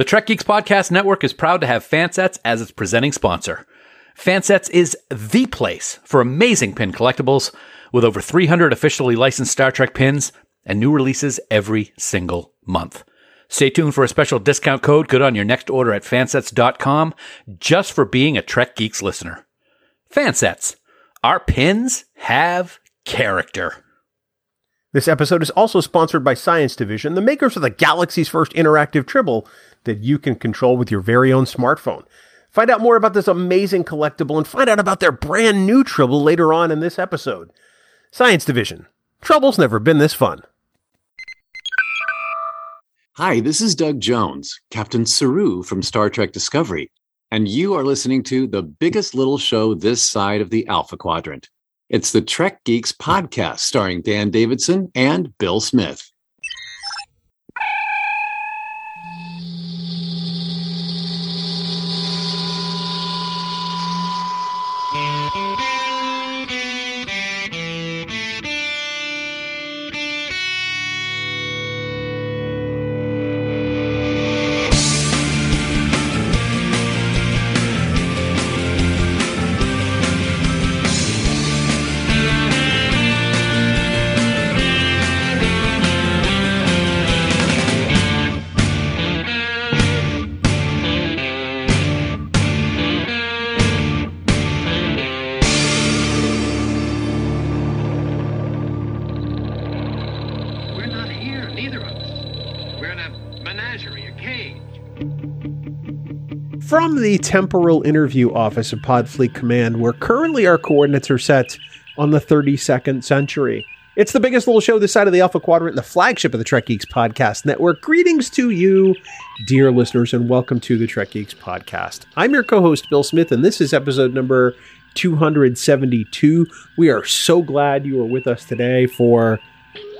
The Trek Geeks Podcast Network is proud to have Fansets as its presenting sponsor. Fansets is the place for amazing pin collectibles with over 300 officially licensed Star Trek pins and new releases every single month. Stay tuned for a special discount code good on your next order at fansets.com just for being a Trek Geeks listener. Fansets. Our pins have character. This episode is also sponsored by Science Division, the makers of the galaxy's first interactive tribble that you can control with your very own smartphone. Find out more about this amazing collectible and find out about their brand new tribble later on in this episode. Science Division. Trouble's never been this fun. Hi, this is Doug Jones, Captain Saru from Star Trek Discovery, and you are listening to the biggest little show this side of the Alpha Quadrant. It's the Trek Geeks podcast starring Dan Davidson and Bill Smith. Temporal interview office of Podfleet Command, where currently our coordinates are set on the 32nd century. It's the biggest little show this side of the Alpha Quadrant, the flagship of the Trek Geeks Podcast Network. Greetings to you, dear listeners, and welcome to the Trek Geeks Podcast. I'm your co host, Bill Smith, and this is episode number 272. We are so glad you are with us today for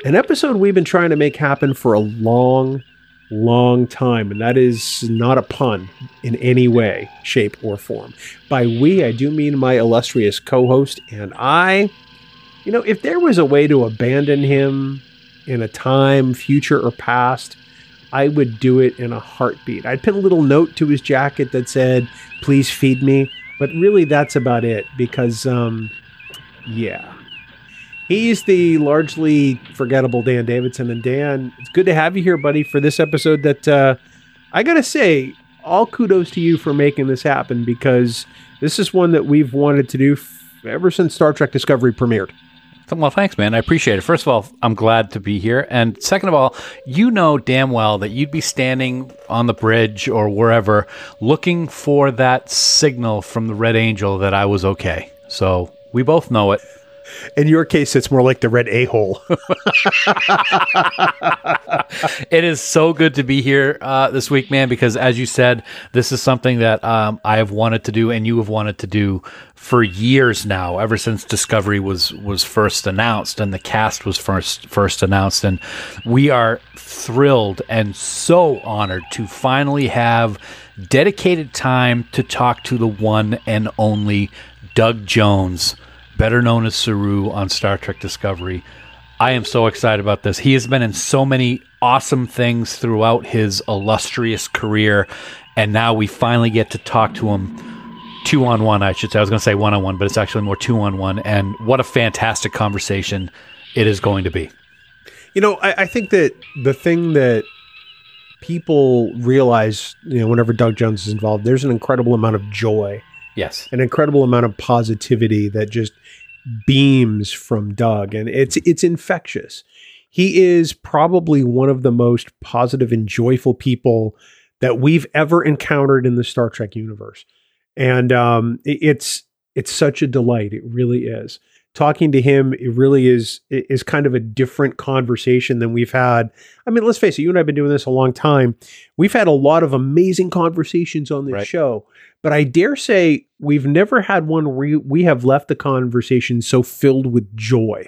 an episode we've been trying to make happen for a long, long time, and that is not a pun in any way, shape, or form. By we, I do mean my illustrious co host and I. You know, if there was a way to abandon him in a time, future, or past, I would do it in a heartbeat. I'd pin a little note to his jacket that said, Please feed me. But really, that's about it because, um, yeah. He's the largely forgettable Dan Davidson. And Dan, it's good to have you here, buddy, for this episode that uh, I got to say, all kudos to you for making this happen because this is one that we've wanted to do f- ever since Star Trek Discovery premiered. Well, thanks, man. I appreciate it. First of all, I'm glad to be here. And second of all, you know damn well that you'd be standing on the bridge or wherever looking for that signal from the Red Angel that I was okay. So we both know it. In your case, it's more like the red a hole. it is so good to be here uh, this week, man, because as you said, this is something that um, I have wanted to do and you have wanted to do for years now, ever since Discovery was was first announced and the cast was first first announced, and we are thrilled and so honored to finally have dedicated time to talk to the one and only Doug Jones, better known as Saru on Star Trek Discovery. I am so excited about this. He has been in so many awesome things throughout his illustrious career, and now we finally get to talk to him two on one, I should say. I was going to say one on one, but it's actually more two on one. And what a fantastic conversation it is going to be. You know, I, I think that the thing that people realize, you know, whenever Doug Jones is involved, there's an incredible amount of joy, Yes. an incredible amount of positivity that just beams from Doug, and it's it's infectious. He is probably one of the most positive and joyful people that we've ever encountered in the Star Trek universe, and um, it- it's it's such a delight. It really is. Talking to him, it really is is kind of a different conversation than we've had. I mean, let's face it, you and I have been doing this a long time. We've had a lot of amazing conversations on this Right. show, but I dare say we've never had one where we- we have left the conversation so filled with joy.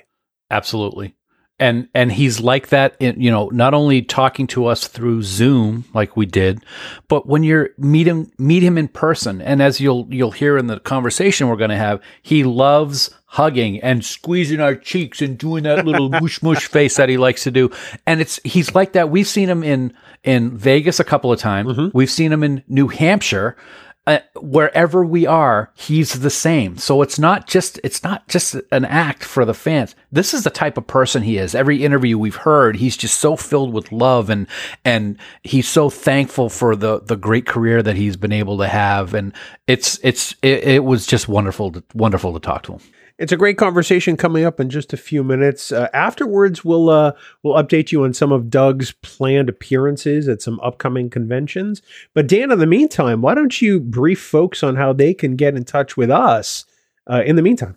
Absolutely. And and he's like that in you know, not only talking to us through Zoom like we did, but when you're meet him meet him in person. And as you'll you'll hear in the conversation we're gonna have, he loves hugging and squeezing our cheeks and doing that little mush mush face that he likes to do. And it's he's like that. We've seen him in in Vegas a couple of times. We've seen him in New Hampshire. Uh, wherever we are, he's the same. So it's not just it's not just an act for the fans. This is the type of person he is. Every interview we've heard, he's just so filled with love and and he's so thankful for the the great career that he's been able to have. And it's it's it, it was just wonderful to, wonderful to talk to him. It's a great conversation coming up in just a few minutes. Uh, afterwards, we'll uh, we'll update you on some of Doug's planned appearances at some upcoming conventions. But Dan, in the meantime, why don't you brief folks on how they can get in touch with us? Uh, in the meantime,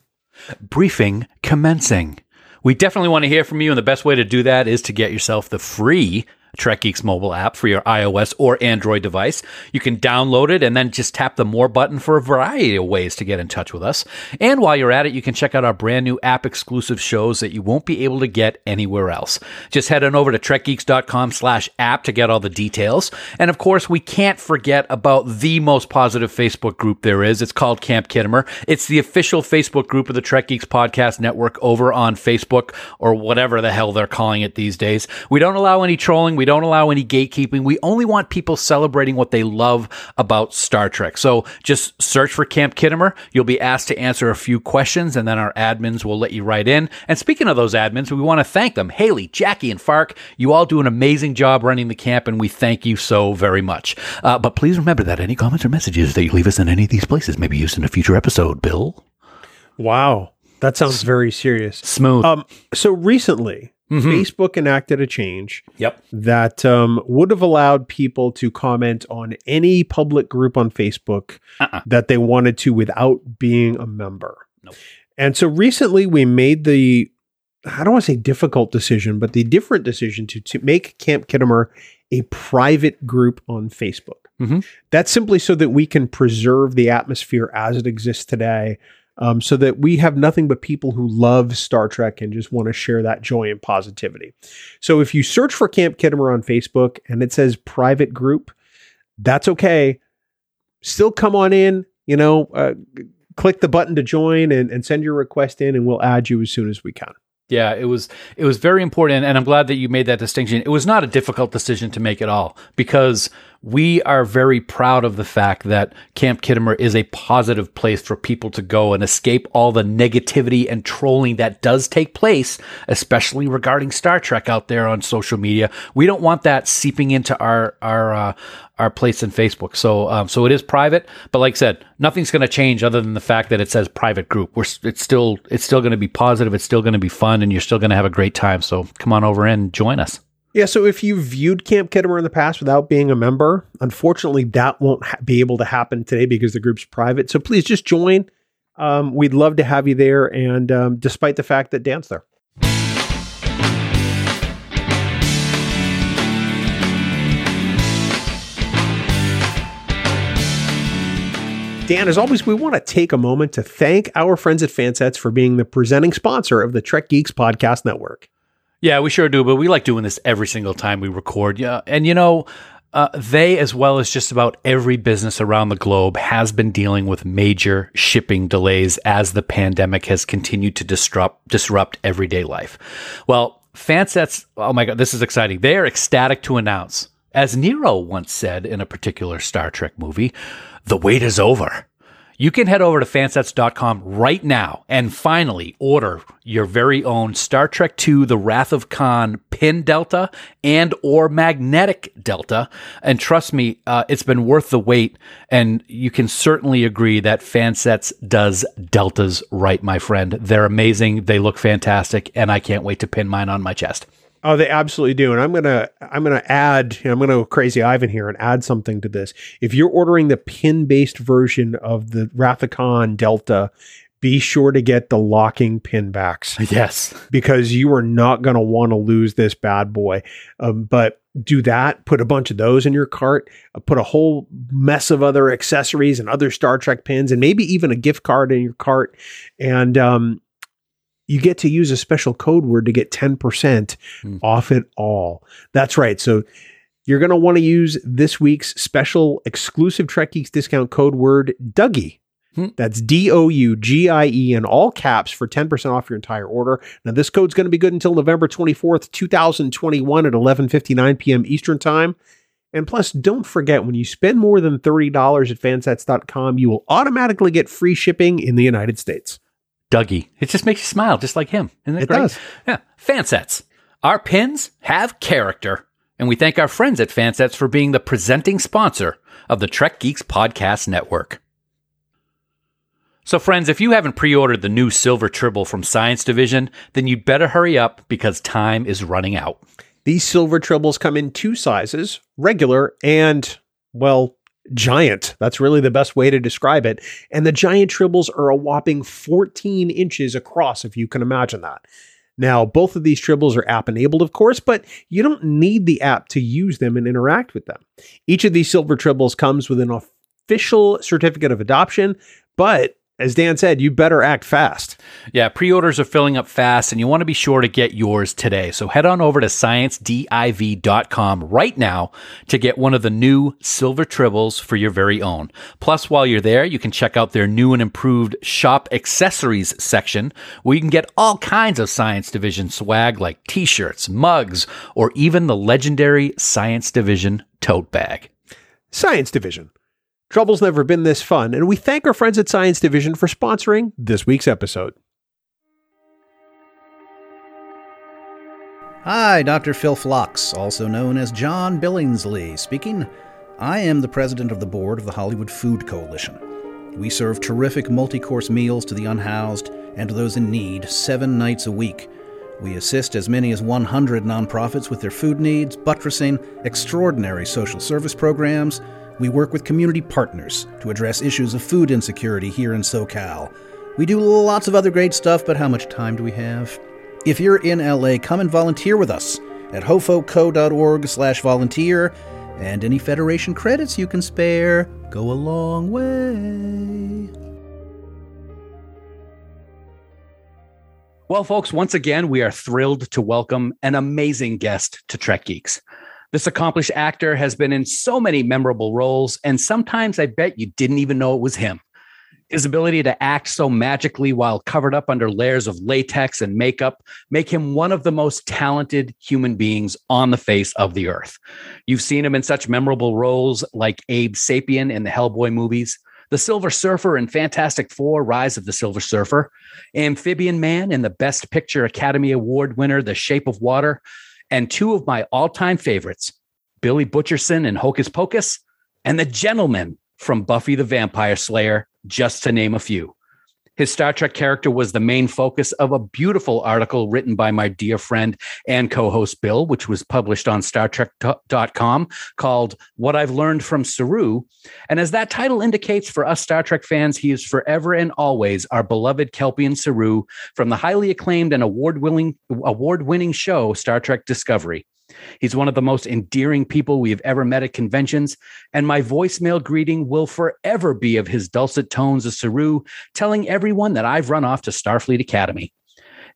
briefing commencing. We definitely want to hear from you, and the best way to do that is to get yourself the free Trek Geeks mobile app for your iOS or Android device. You can download it and then just tap the more button for a variety of ways to get in touch with us. And while you're at it, you can check out our brand new app exclusive shows that you won't be able to get anywhere else. Just head on over to trekgeeks.com slash app to get all the details. And of course, we can't forget about the most positive Facebook group there is. It's called Camp Khitomer. It's the official Facebook group of the Trek Geeks Podcast Network over on Facebook or whatever the hell they're calling it these days. We don't allow any trolling. We don't allow any gatekeeping. We only want people celebrating what they love about Star Trek. So just search for Camp Khitomer. You'll be asked to answer a few questions and then our admins will let you right in. And speaking of those admins, we want to thank them. Haley, Jackie, and Fark, you all do an amazing job running the camp and we thank you so very much. Uh, but please remember that any comments or messages that you leave us in any of these places may be used in a future episode, Bill. wow, that sounds very serious. Smooth. Um, so recently, Mhm. Facebook enacted a change Yep. that um, would have allowed people to comment on any public group on Facebook Uh-uh. that they wanted to without being a member. Nope. And so recently we made the, I don't want to say difficult decision, but the different decision to, to make Camp Khitomer a private group on Facebook. Mhm. That's simply so that we can preserve the atmosphere as it exists today. Um, so that we have nothing but people who love Star Trek and just want to share that joy and positivity. So if you search for Camp Khitomer on Facebook and it says private group, that's okay. Still come on in, you know, uh, click the button to join and, and send your request in, and we'll add you as soon as we can. Yeah, it was it was very important and I'm glad that you made that distinction. It was not a difficult decision to make at all because we are very proud of the fact that Camp Khitomer is a positive place for people to go and escape all the negativity and trolling that does take place, especially regarding Star Trek out there on social media. We don't want that seeping into our our uh, our place in Facebook. So um, so it is private, but like I said, nothing's going to change other than the fact that it says private group. We're it's still it's still going to be positive. It's still going to be fun, and you're still going to have a great time. So come on over and join us. Yeah, so if you viewed Camp Khitomer in the past without being a member, unfortunately, that won't ha- be able to happen today because the group's private. So please just join. Um, we'd love to have you there, and um, despite the fact that Dan's there. Dan, as always, we want to take a moment to thank our friends at Fansets for being the presenting sponsor of the Trek Geeks Podcast Network. Yeah, we sure do, but we like doing this every single time we record. Yeah, and you know, uh, they, as well as just about every business around the globe, has been dealing with major shipping delays as the pandemic has continued to disrupt disrupt everyday life. Well, Fansets, oh my god, this is exciting. They are ecstatic to announce, as Nero once said in a particular Star Trek movie, "The wait is over." You can head over to fansets.com right now and finally order your very own Star Trek II The Wrath of Khan pin delta and or magnetic delta. And trust me, uh, it's been worth the wait. And you can certainly agree that Fansets does deltas right, my friend. They're amazing. They look fantastic. And I can't wait to pin mine on my chest. Oh, they absolutely do. And I'm gonna I'm gonna add, I'm gonna go crazy Ivan here and add something to this. If you're ordering the pin-based version of the Wrath of Khan Delta, be sure to get the locking pin backs Yes. because you are not gonna want to lose this bad boy. Um, but do that, put a bunch of those in your cart, uh, put a whole mess of other accessories and other Star Trek pins, and maybe even a gift card in your cart. And um, you get to use a special code word to get 10% Hmm. off it all. That's right. So you're going to want to use this week's special exclusive Trek Geeks discount code word Dougie Hmm. That's D O U G I E in all caps for 10% off your entire order. Now, this code's going to be good until November 24th, 2021 at 11.59 p.m. Eastern Time. And plus, don't forget when you spend more than $30 at fansets.com, you will automatically get free shipping in the United States. Dougie. It just makes you smile, just like him. Isn't it, It great? does. Yeah. Fansets. Our pins have character. And we thank our friends at Fansets for being the presenting sponsor of the Trek Geeks Podcast Network. So, friends, if you haven't pre ordered the new Silver Tribble from Science Division, then you'd better hurry up because time is running out. These silver tribbles come in two sizes regular and, well, giant. That's really the best way to describe it. And the giant tribbles are a whopping 14 inches across, if you can imagine that. Now, both of these tribbles are app enabled, of course, but you don't need the app to use them and interact with them. Each of these silver tribbles comes with an official certificate of adoption, but as Dan said, you better act fast. Yeah, pre orders are filling up fast, and you want to be sure to get yours today. So head on over to sciencediv.com right now to get one of the new silver tribbles for your very own. Plus, while you're there, you can check out their new and improved shop accessories section where you can get all kinds of Science Division swag like t shirts, mugs, or even the legendary Science Division tote bag. Science Division. Trouble's never been this fun, and we thank our friends at Science Division for sponsoring this week's episode. Hi, Dr. Phil Phlox, also known as John Billingsley, speaking. I am the president of the board of the Hollywood Food Coalition. We serve terrific multi course meals to the unhoused and to those in need seven nights a week. We assist as many as 100 nonprofits with their food needs, buttressing extraordinary social service programs. We work with community partners to address issues of food insecurity here in SoCal. We do lots of other great stuff, but how much time do we have? If you're in LA, come and volunteer with us at hofoco.org slash volunteer, and any Federation credits you can spare go a long way. Well, folks, once again, we are thrilled to welcome an amazing guest to Trek Geeks. This accomplished actor has been in so many memorable roles, and sometimes I bet you didn't even know it was him. His ability to act so magically while covered up under layers of latex and makeup make him one of the most talented human beings on the face of the earth. You've seen him in such memorable roles like Abe Sapien in the Hellboy movies, the Silver Surfer in Fantastic Four Rise of the Silver Surfer, Amphibian Man in the Best Picture Academy Award winner The Shape of Water, and two of my all time favorites, Billy Butcherson and Hocus Pocus and The Gentleman from Buffy the Vampire Slayer, just to name a few. His Star Trek character was the main focus of a beautiful article written by my dear friend and co host Bill, which was published on StarTrek.com called What I've Learned from Saru. And as that title indicates for us Star Trek fans, he is forever and always our beloved Kelpien Saru from the highly acclaimed and award winning show Star Trek Discovery. He's one of the most endearing people we have ever met at conventions, and my voicemail greeting will forever be of his dulcet tones as Saru, telling everyone that I've run off to Starfleet Academy.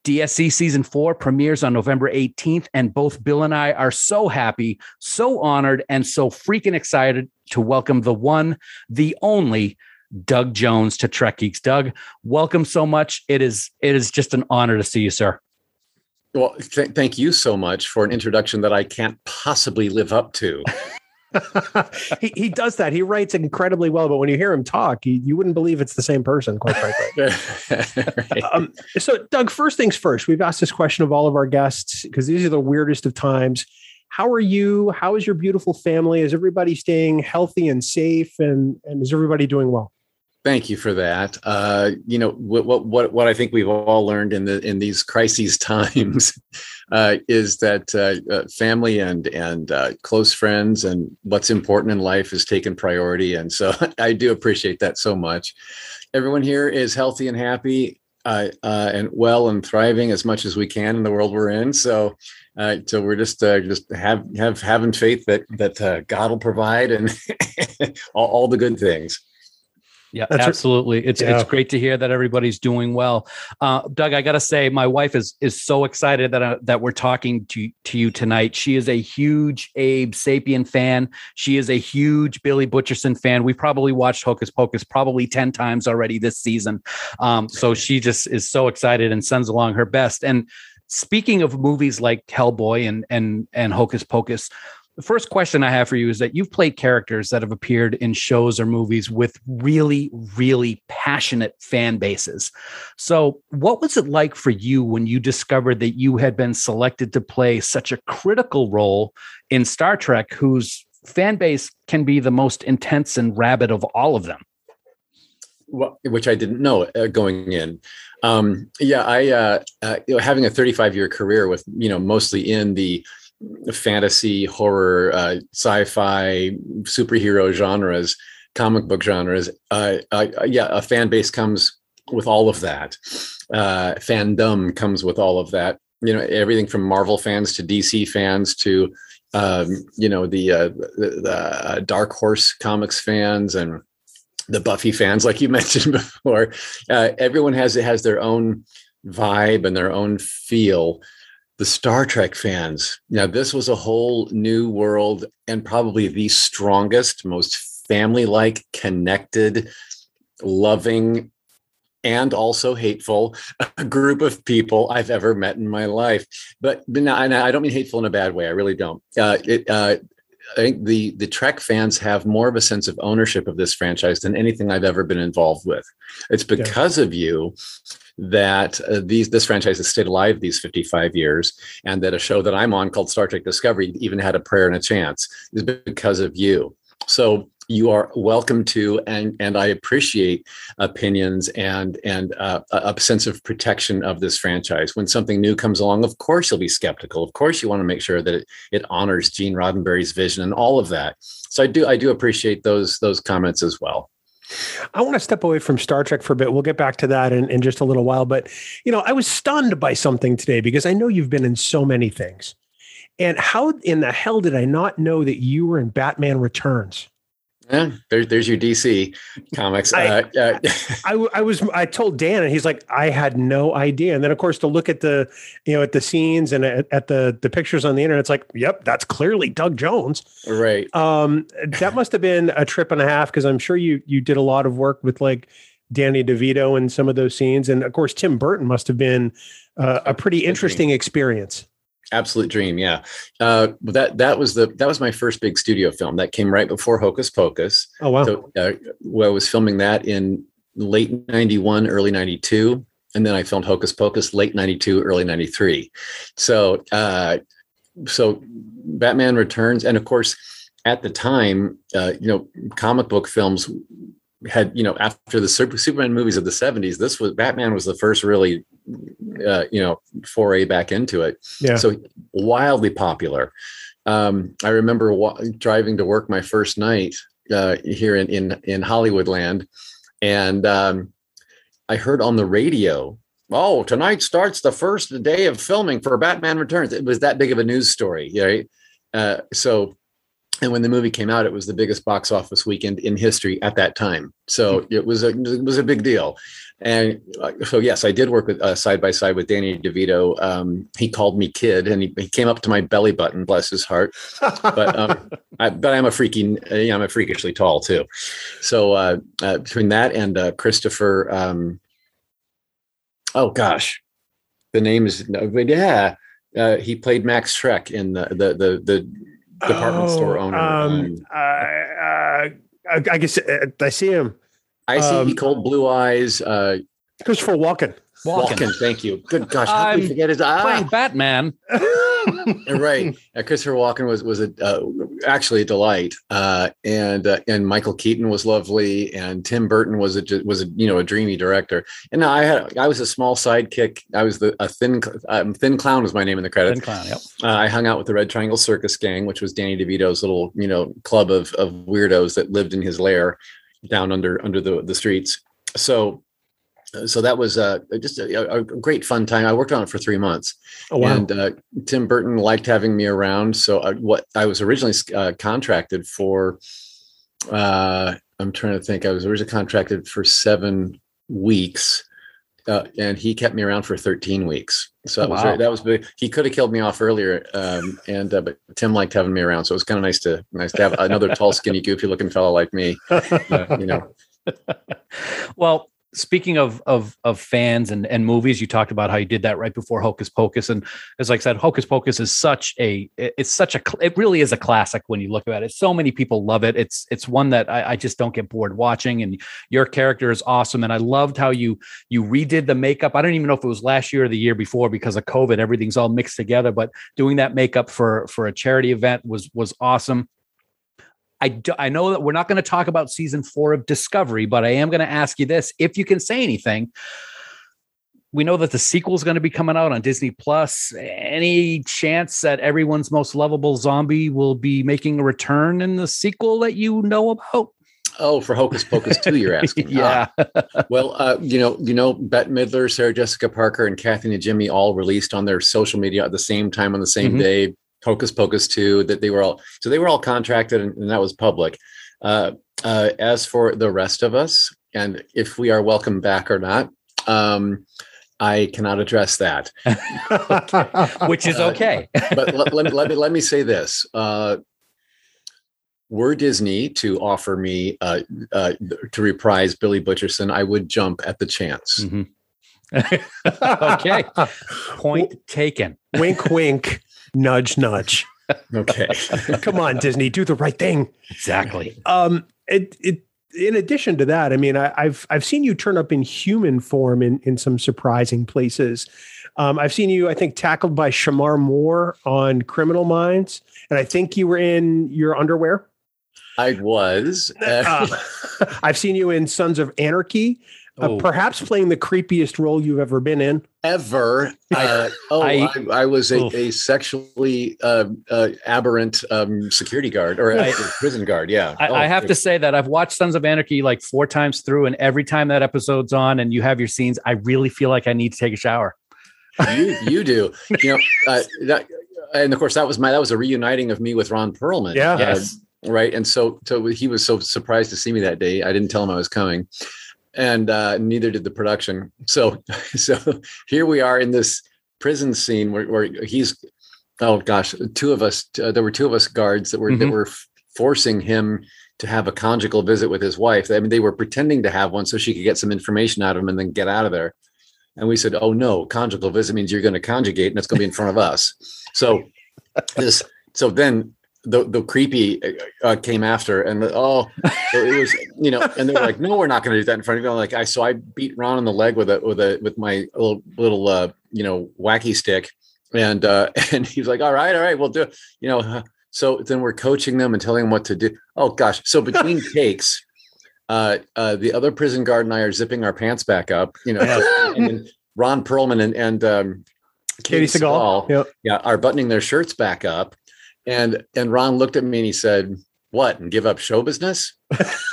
DSC season four premieres on November 18th, and both Bill and I are so happy, so honored, and so freaking excited to welcome the one, the only Doug Jones to Trek Geeks. Doug, welcome so much. It is it is just an honor to see you, sir. Well, th- thank you so much for an introduction that I can't possibly live up to. he, he does that. He writes incredibly well, but when you hear him talk, you, you wouldn't believe it's the same person, quite frankly. Right. um, so, Doug, first things first, we've asked this question of all of our guests because these are the weirdest of times. How are you? How is your beautiful family? Is everybody staying healthy and safe? And, and is everybody doing well? Thank you for that. Uh, you know what, what what I think we've all learned in the in these crises times uh, is that uh, uh, family and and uh, close friends and what's important in life is taken priority, and so I do appreciate that so much. Everyone here is healthy and happy uh, and well and thriving as much as we can in the world we're in. So. So we're just just have have having faith that that God will provide and all, all the good things. Yeah, That's absolutely. It's Yeah. it's great to hear that everybody's doing well. Uh, Doug, I got to say, my wife is is so excited that uh, that we're talking to to you tonight. She is a huge Abe Sapien fan. She is a huge Billy Butcherson fan. We probably watched Hocus Pocus probably ten times already this season. Um, so she just is so excited and sends along her best. And speaking of movies like Hellboy and and and Hocus Pocus, the first question I have for you is that you've played characters that have appeared in shows or movies with really, really passionate fan bases. So, what was it like for you when you discovered that you had been selected to play such a critical role in Star Trek, whose fan base can be the most intense and rabid of all of them? Well, which I didn't know uh, going in. Um, yeah, I uh, uh, having a 35 year career with you know mostly in the fantasy, horror, uh, sci-fi, superhero genres, comic book genres. Uh, uh, yeah, a fan base comes with all of that. Uh, fandom comes with all of that. You know, everything from Marvel fans to DC fans to um, you know the, uh, the, the uh, Dark Horse comics fans and the Buffy fans, like you mentioned before. Everyone has has their own vibe and their own feel the Star Trek fans. Now, this was a whole new world and probably the strongest, most family like, connected, loving, and also hateful group of people I've ever met in my life. But, but no, and I don't mean hateful in a bad way. I really don't. Uh, it, uh, I think the the Trek fans have more of a sense of ownership of this franchise than anything I've ever been involved with. It's because yeah. of you that uh, these this franchise has stayed alive these 55 years and that a show that I'm on called Star Trek Discovery even had a prayer and a chance is because of you. So you are welcome to and and I appreciate opinions and and uh, a sense of protection of this franchise. When something new comes along, of course you'll be skeptical. Of course you want to make sure that it, it honors Gene Roddenberry's vision and all of that. So I do I do appreciate those those comments as well. I want to step away from Star Trek for a bit. We'll get back to that in, in just a little while. But, you know, I was stunned by something today because I know you've been in so many things. And how in the hell did I not know that you were in Batman Returns? Yeah, there, there's your DC comics. I, uh, uh, I, I, was I told Dan and he's like I had no idea. And then of course to look at the you know at the scenes and at, at the the pictures on the internet, it's like yep, that's clearly Doug Jones. Right. Um, that must have been a trip and a half because I'm sure you you did a lot of work with like Danny DeVito and some of those scenes, and of course Tim Burton must have been uh, a pretty interesting experience absolute dream yeah. Uh, that that was the that was my first big studio film that came right before hocus pocus. Oh wow. So uh, well, i was filming that in late 91 early 92 and then i filmed hocus pocus late 92 early 93 so uh so batman returns and of course at the time uh you know comic book films had you know after the Super, Superman movies of the 70s this was Batman was the first really uh, you know foray back into it. Yeah. So wildly popular. Um, I remember wa- driving to work my first night uh, here in in in Hollywood land and um, I heard on the radio oh tonight starts the first day of filming for Batman Returns. It was that big of a news story right? Uh, so and when the movie came out, it was the biggest box office weekend in history at that time. So it was a it was a big deal. And uh, so yes, I did work with uh, side by side with Danny DeVito. Um, he called me kid, and he, he, came up to my belly button. Bless his heart. But um, I, but I'm a freaking yeah, I'm a freakishly tall too. So uh, uh, between that and uh, Christopher, um, oh gosh, the name is yeah. Uh, he played Max Shreck in the the the, the department oh, store owner. Um, uh, uh, I guess uh, I see him. I see um, cold blue eyes. Uh, Christopher Walken. Walken. Walken. Thank you. Good gosh, how I'm we forget his ah. playing Batman. right. Uh, Christopher Walken was was a, uh, actually a delight, uh, and uh, and Michael Keaton was lovely, and Tim Burton was a was a you know a dreamy director. And I had I was a small sidekick. I was the a thin um, thin clown was my name in the credits. Thin clown. Yep. Uh, I hung out with the Red Triangle Circus Gang, which was Danny DeVito's little you know club of of weirdos that lived in his lair down under under the the streets. So so that was uh, just a, a, great fun time. I worked on it for three months, oh, wow. and uh, Tim Burton liked having me around. So I, what I was originally uh, contracted for, uh, I'm trying to think. I was originally contracted for seven weeks, uh, and he kept me around for 13 weeks. So that was Wow. very, that was big. He could have killed me off earlier, um, and uh, but Tim liked having me around, so it was kind of nice to nice to have another tall, skinny, goofy looking fellow like me. Uh, you know, well, speaking of of of fans and and movies, you talked about how you did that right before Hocus Pocus, and as like I said, Hocus Pocus is such a it's such a it really is a classic when you look at it. So many people love it. It's it's one that I, I just don't get bored watching, and your character is awesome. And I loved how you you redid the makeup. I don't even know if it was last year or the year before because of COVID, everything's all mixed together. But doing that makeup for for a charity event was was awesome. I, do, I know that we're not going to talk about season four of Discovery, but I am going to ask you this if you can say anything. We know that the sequel is going to be coming out on Disney Plus. Any chance that everyone's most lovable zombie will be making a return in the sequel that you know about? oh, for Hocus Pocus two, you're asking. yeah. Ah, well, uh, you know, you know, Bette Midler, Sarah Jessica Parker, and Kathy Najimy all released on their social media at the same time on the same Mhm. day. Hocus Pocus two, that they were all so they were all contracted, and, and that was public. Uh, uh, as for the rest of us, and if we are welcome back or not, um, I cannot address that. Which is Uh, okay. but let, let, me- let me let me say this. Uh, were Disney to offer me uh, uh, to reprise Billy Butcherson, I would jump at the chance. Mhm. okay. Point taken. wink, wink, nudge, nudge. Okay. Come on, Disney, do the right thing. Exactly. Um, it, it, in addition to that, I mean, I, I've I've seen you turn up in human form in in some surprising places. Um, I've seen you, I think, tackled by Shemar Moore on Criminal Minds, and I think you were in your underwear. I was. Uh, Uh, I've seen you in Sons of Anarchy, uh, Oh. perhaps playing the creepiest role you've ever been in. ever. Uh, oh, I- I, I, was a, a sexually uh, uh, aberrant um, security guard or a I- prison guard. Yeah. I, Oh, I have to say that I've watched Sons of Anarchy like four times through, and every time that episode's on and you have your scenes, I really feel like I need to take a shower. you you do. You know uh, that, and of course that was my that was a reuniting of me with Ron Perlman. Yeah. Uh, Yes. right. And so so he was so surprised to see me that day. I didn't tell him I was coming, and uh, neither did the production. So so here we are in this prison scene where, where he's oh gosh, two of us. Uh, there were two of us guards that were that Mhm. were f- forcing him to have a conjugal visit with his wife. I mean, they were pretending to have one so she could get some information out of him and then get out of there. And we said, "Oh no, conjugal visit means you're going to conjugate, and it's going to be in front of us." So this, so then the the creepy uh, came after, and the, oh, so it was you know, and they were like, "No, we're not going to do that in front of you." I'm like I, so I beat Ron on the leg with a with a with my little little uh, you know wacky stick, and uh, and he's like, "All right, all right, we'll do." it." You know, uh, so then we're coaching them and telling them what to do. Oh gosh, so between takes. Uh, uh, the other prison guard and I are zipping our pants back up, you know, and Ron Perlman and, and um, Katey Sagal. Yep. yeah, are buttoning their shirts back up. And and Ron looked at me and he said, What? And give up show business?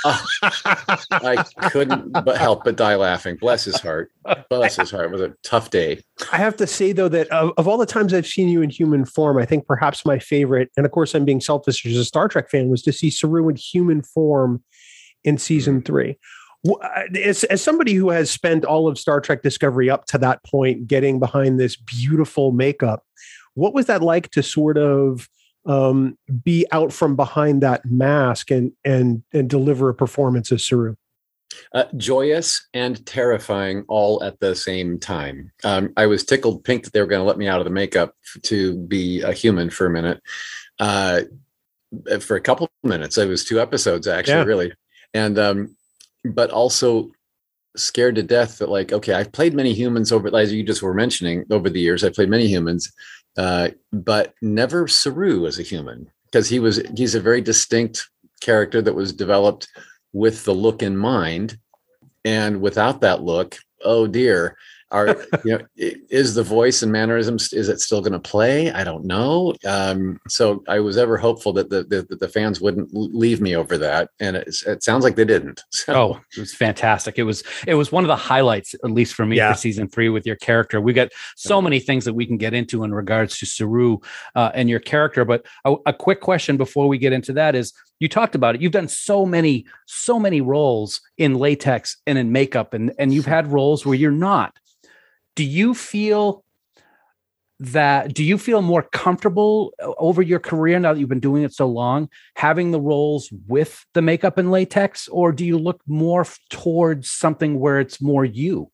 Oh, I couldn't but help but die laughing. Bless his heart. Bless his heart. It was a tough day. I have to say though that of, of all the times I've seen you in human form, I think perhaps my favorite, and of course I'm being selfish as a Star Trek fan, was to see Saru in human form in season three. Uh, As, as somebody who has spent all of Star Trek Discovery up to that point, getting behind this beautiful makeup, what was that like to sort of um, be out from behind that mask and and and deliver a performance as Saru? Uh, joyous and terrifying all at the same time. Um, I was tickled pink that they were going to let me out of the makeup to be a human for a minute. Uh, for a couple of minutes, it was two episodes actually, Yeah. really, and um, but also scared to death that like okay, I've played many humans over as you just were mentioning over the years. I played many humans, uh, but never Saru as a human because he was he's a very distinct character that was developed with the look in mind. And without that look oh dear are you know is the voice and mannerisms is it still going to play i don't know um so i was ever hopeful that the the, that the fans wouldn't leave me over that and it, it sounds like they didn't so Oh, it was fantastic. It was it was one of the highlights, at least for me, Yeah. for season three with your character. We got so many things that we can get into in regards to Saru uh, and your character. But a, a quick question before we get into that is: you talked about it. You've done so many, so many roles in latex and in makeup, and and you've had roles where you're not. Do you feel that do you feel more comfortable over your career now that you've been doing it so long having the roles with the makeup and latex or do you look more towards something where it's more you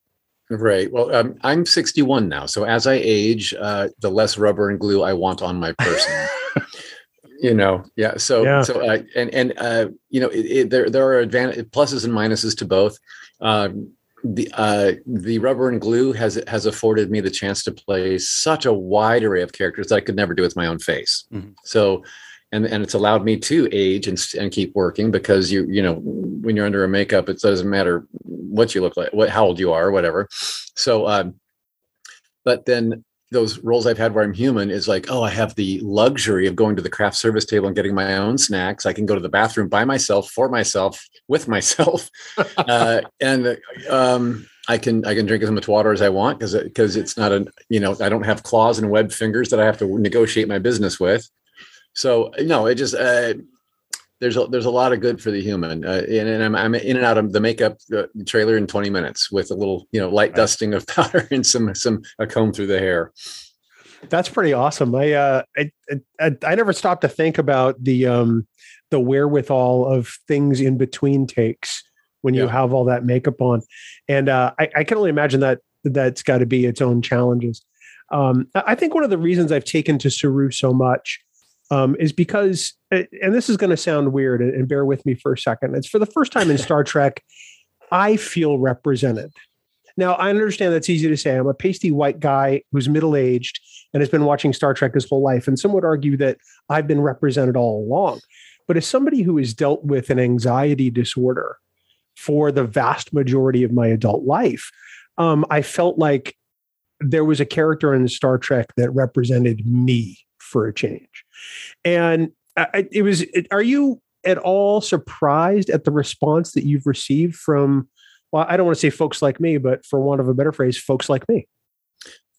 Right. Well, um, I'm 61 now, so as I age, uh, the less rubber and glue I want on my person. you know, yeah. So, Yeah. so, uh, and and uh, you know, it, it, there there are advantages, pluses and minuses to both. Um, the uh, the rubber and glue has has afforded me the chance to play such a wide array of characters that I could never do with my own face. Mhm. So. And, and it's allowed me to age and, and keep working because you you know when you're under a makeup it doesn't matter what you look like what how old you are or whatever so um but then those roles I've had where I'm human is like, oh, I have the luxury of going to the craft service table and getting my own snacks. I can go to the bathroom by myself, for myself, with myself, uh, and um, I can I can drink as much water as I want because because it's not a you know I don't have claws and webbed fingers that I have to negotiate my business with. So no, it just uh, there's a, there's a lot of good for the human, uh, and, and I'm, I'm in and out of the makeup uh, trailer in 20 minutes with a little you know light Right. dusting of powder and some some a comb through the hair. That's pretty awesome. I, uh, I, I, I never stopped to think about the, um, the wherewithal of things in between takes when you Yeah. have all that makeup on. And, uh, I, I can only imagine that that's got to be its own challenges. Um, I I think one of the reasons I've taken to Saru so much, um, is because, and this is going to sound weird and bear with me for a second. It's for the first time in Star Trek, I feel represented. Now, I understand that's easy to say. I'm a pasty white guy who's middle aged and has been watching Star Trek his whole life. And some would argue that I've been represented all along. But as somebody who has dealt with an anxiety disorder for the vast majority of my adult life, um, I felt like there was a character in Star Trek that represented me for a change. And I, it was, it, are you at all surprised at the response that you've received from, well, I don't want to say folks like me, but for want of a better phrase, folks like me?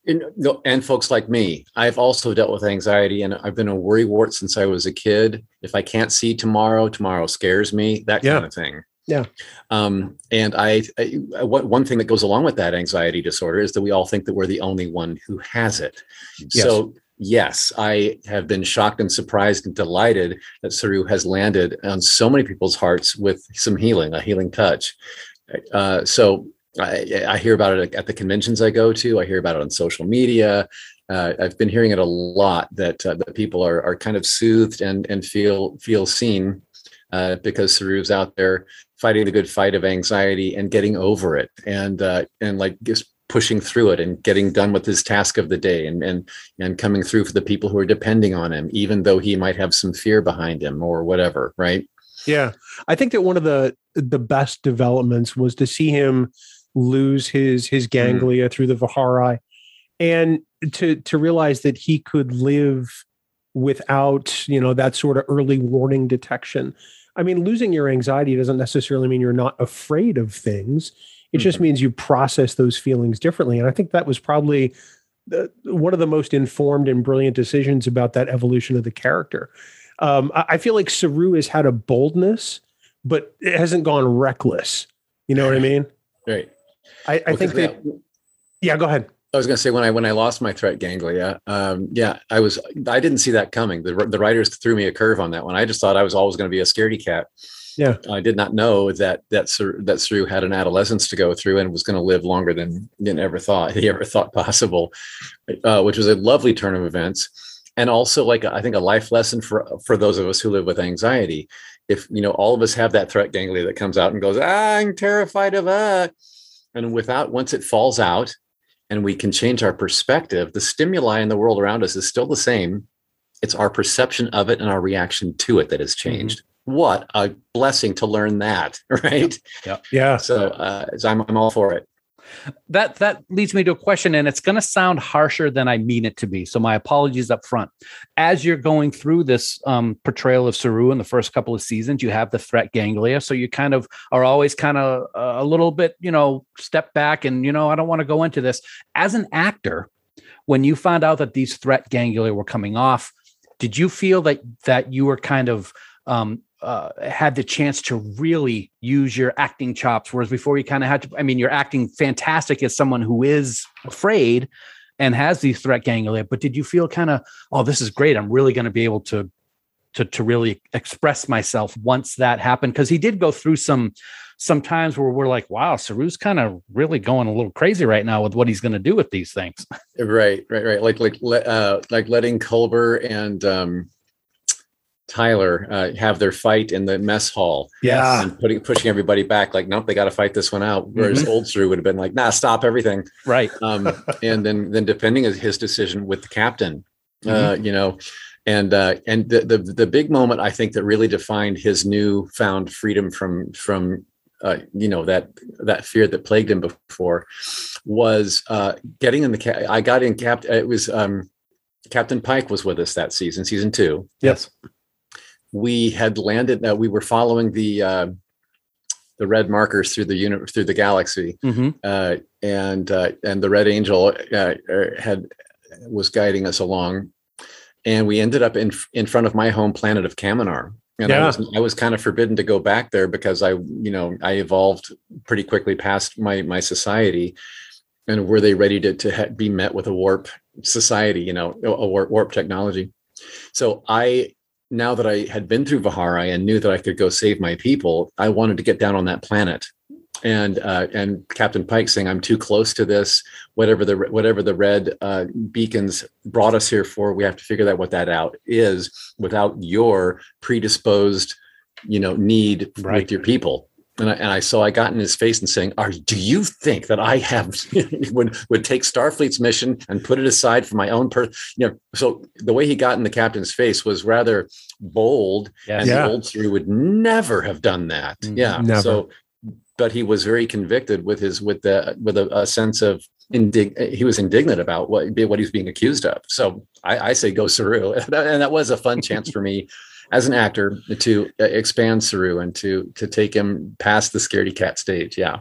And, and folks like me, I've also dealt with anxiety and I've been a worrywart since I was a kid. If I can't see tomorrow, tomorrow scares me, that Yeah. kind of thing. Yeah. Um, and I, I one thing that goes along with that anxiety disorder is that we all think that we're the only one who has it. Yes. So yes, I have been shocked and surprised and delighted that Saru has landed on so many people's hearts with some healing, a healing touch. Uh, so I, I hear about it at the conventions I go to. I hear about it on social media. Uh, I've been hearing it a lot that uh, that people are are kind of soothed and and feel feel seen uh, because Saru's out there fighting the good fight of anxiety and getting over it and uh, and like just pushing through it and getting done with his task of the day and and and coming through for the people who are depending on him, even though he might have some fear behind him or whatever. Right. Yeah. I think that one of the the best developments was to see him lose his his mm-hmm. ganglia through the vahar'ai and to to realize that he could live without, you know, that sort of early warning detection. I mean, losing your anxiety doesn't necessarily mean you're not afraid of things. It just means you process those feelings differently. And I think that was probably the, one of the most informed and brilliant decisions about that evolution of the character. Um, I, I feel like Saru has had a boldness, but it hasn't gone reckless. You know what I mean? Right. I, I Well, think that. Yeah, go ahead. I was going to say when I when I lost my threat ganglia, um, yeah, I was I didn't see that coming. The the writers threw me a curve on that one. I just thought I was always going to be a scaredy cat. Yeah. I did not know that that Sir, that Saru had an adolescence to go through and was going to live longer than than ever thought he ever thought possible, uh, which was a lovely turn of events, and also like I think a life lesson for for those of us who live with anxiety. If you know all of us have that threat ganglia that comes out and goes, ah, I'm terrified of that, and without once it falls out and we can change our perspective, the stimuli in the world around us is still the same. It's our perception of it and our reaction to it that has changed. What a blessing to learn that, right? Yeah. Yeah. So, uh, so I'm, I'm all for it. That that leads me to a question, and it's going to sound harsher than I mean it to be. So my apologies up front. As you're going through this um, portrayal of Saru in the first couple of seasons, you have the threat ganglia, so you kind of are always kind of uh, a little bit, you know, step back, and you know, I don't want to go into this. As an actor, when you found out that these threat ganglia were coming off, did you feel that that you were kind of um, uh, had the chance to really use your acting chops, whereas before you kind of had to. I mean, you're acting fantastic as someone who is afraid and has these threat ganglia. But did you feel kind of, oh, this is great? I'm really going to be able to to to really express myself once that happened because he did go through some some times where we're like, wow, Saru's kind of really going a little crazy right now with what he's going to do with these things. Right, right, right. Like like uh, like letting Culber and um, Tyler uh, have their fight in the mess hall. Yeah. And putting pushing everybody back, like, nope, they got to fight this one out. Whereas Mhm. old Saru would have been like, nah, stop everything. Right. Um, and then then depending on his decision with the captain, uh, you know, and uh, and the, the the big moment I think that really defined his new found freedom from from uh, you know that that fear that plagued him before was uh, getting in the ca- I got in cap. It was um, Captain Pike was with us that season, season two. Yes. We had landed. Uh, we were following the uh, the red markers through the unit through the galaxy, hmm uh, and uh, and the Red Angel uh, er, had was guiding us along, and we ended up in in front of my home planet of Kaminar. And I was I was kind of forbidden to go back there because I you know I evolved pretty quickly past my my society, and were they ready to to ha- be met with a warp society? You know, a a warp, warp technology. So I now that I had been through vahar'ai and knew that I could go save my people, I wanted to get down on that planet. And uh, and Captain Pike saying, "I'm too close to this. Whatever the whatever the red uh, beacons brought us here for, we have to figure out what that out is without your predisposed, you know, need Right. with your people." And I, and I so I got in his face and saying, "Are do you think that I have would would take Starfleet's mission and put it aside for my own per you know?" So the way he got in the captain's face was rather bold, Yes. and Yeah. the old Saru would never have done that. Mhm. Yeah, Never. so but he was very convicted with his with the with a, a sense of indig- he was indignant about what what he was being accused of. So I, I say go Saru, and that was a fun chance for me as an actor to uh, expand Saru and to to take him past the scaredy cat stage. Yeah.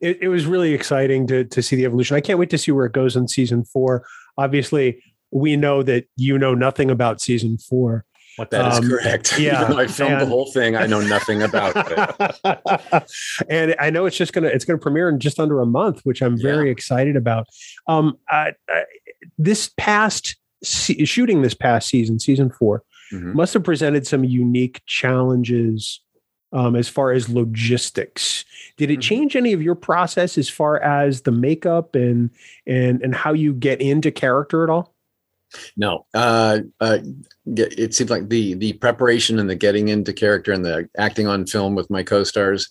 it, it was really exciting to to see the evolution. I can't wait to see where it goes in season four. Obviously, we know that you know nothing about season four. What that is Um, correct. yeah, I filmed the whole thing. I know nothing about it. and I know it's just gonna it's gonna premiere in just under a month, which I'm very excited about. Um, uh, uh, this past se- shooting this past season, season four, Mhm. must have presented some unique challenges um, as far as logistics. Did it Mhm. change any of your process as far as the makeup and and and how you get into character at all? No, uh, uh, it seemed like the the preparation and the getting into character and the acting on film with my co-stars,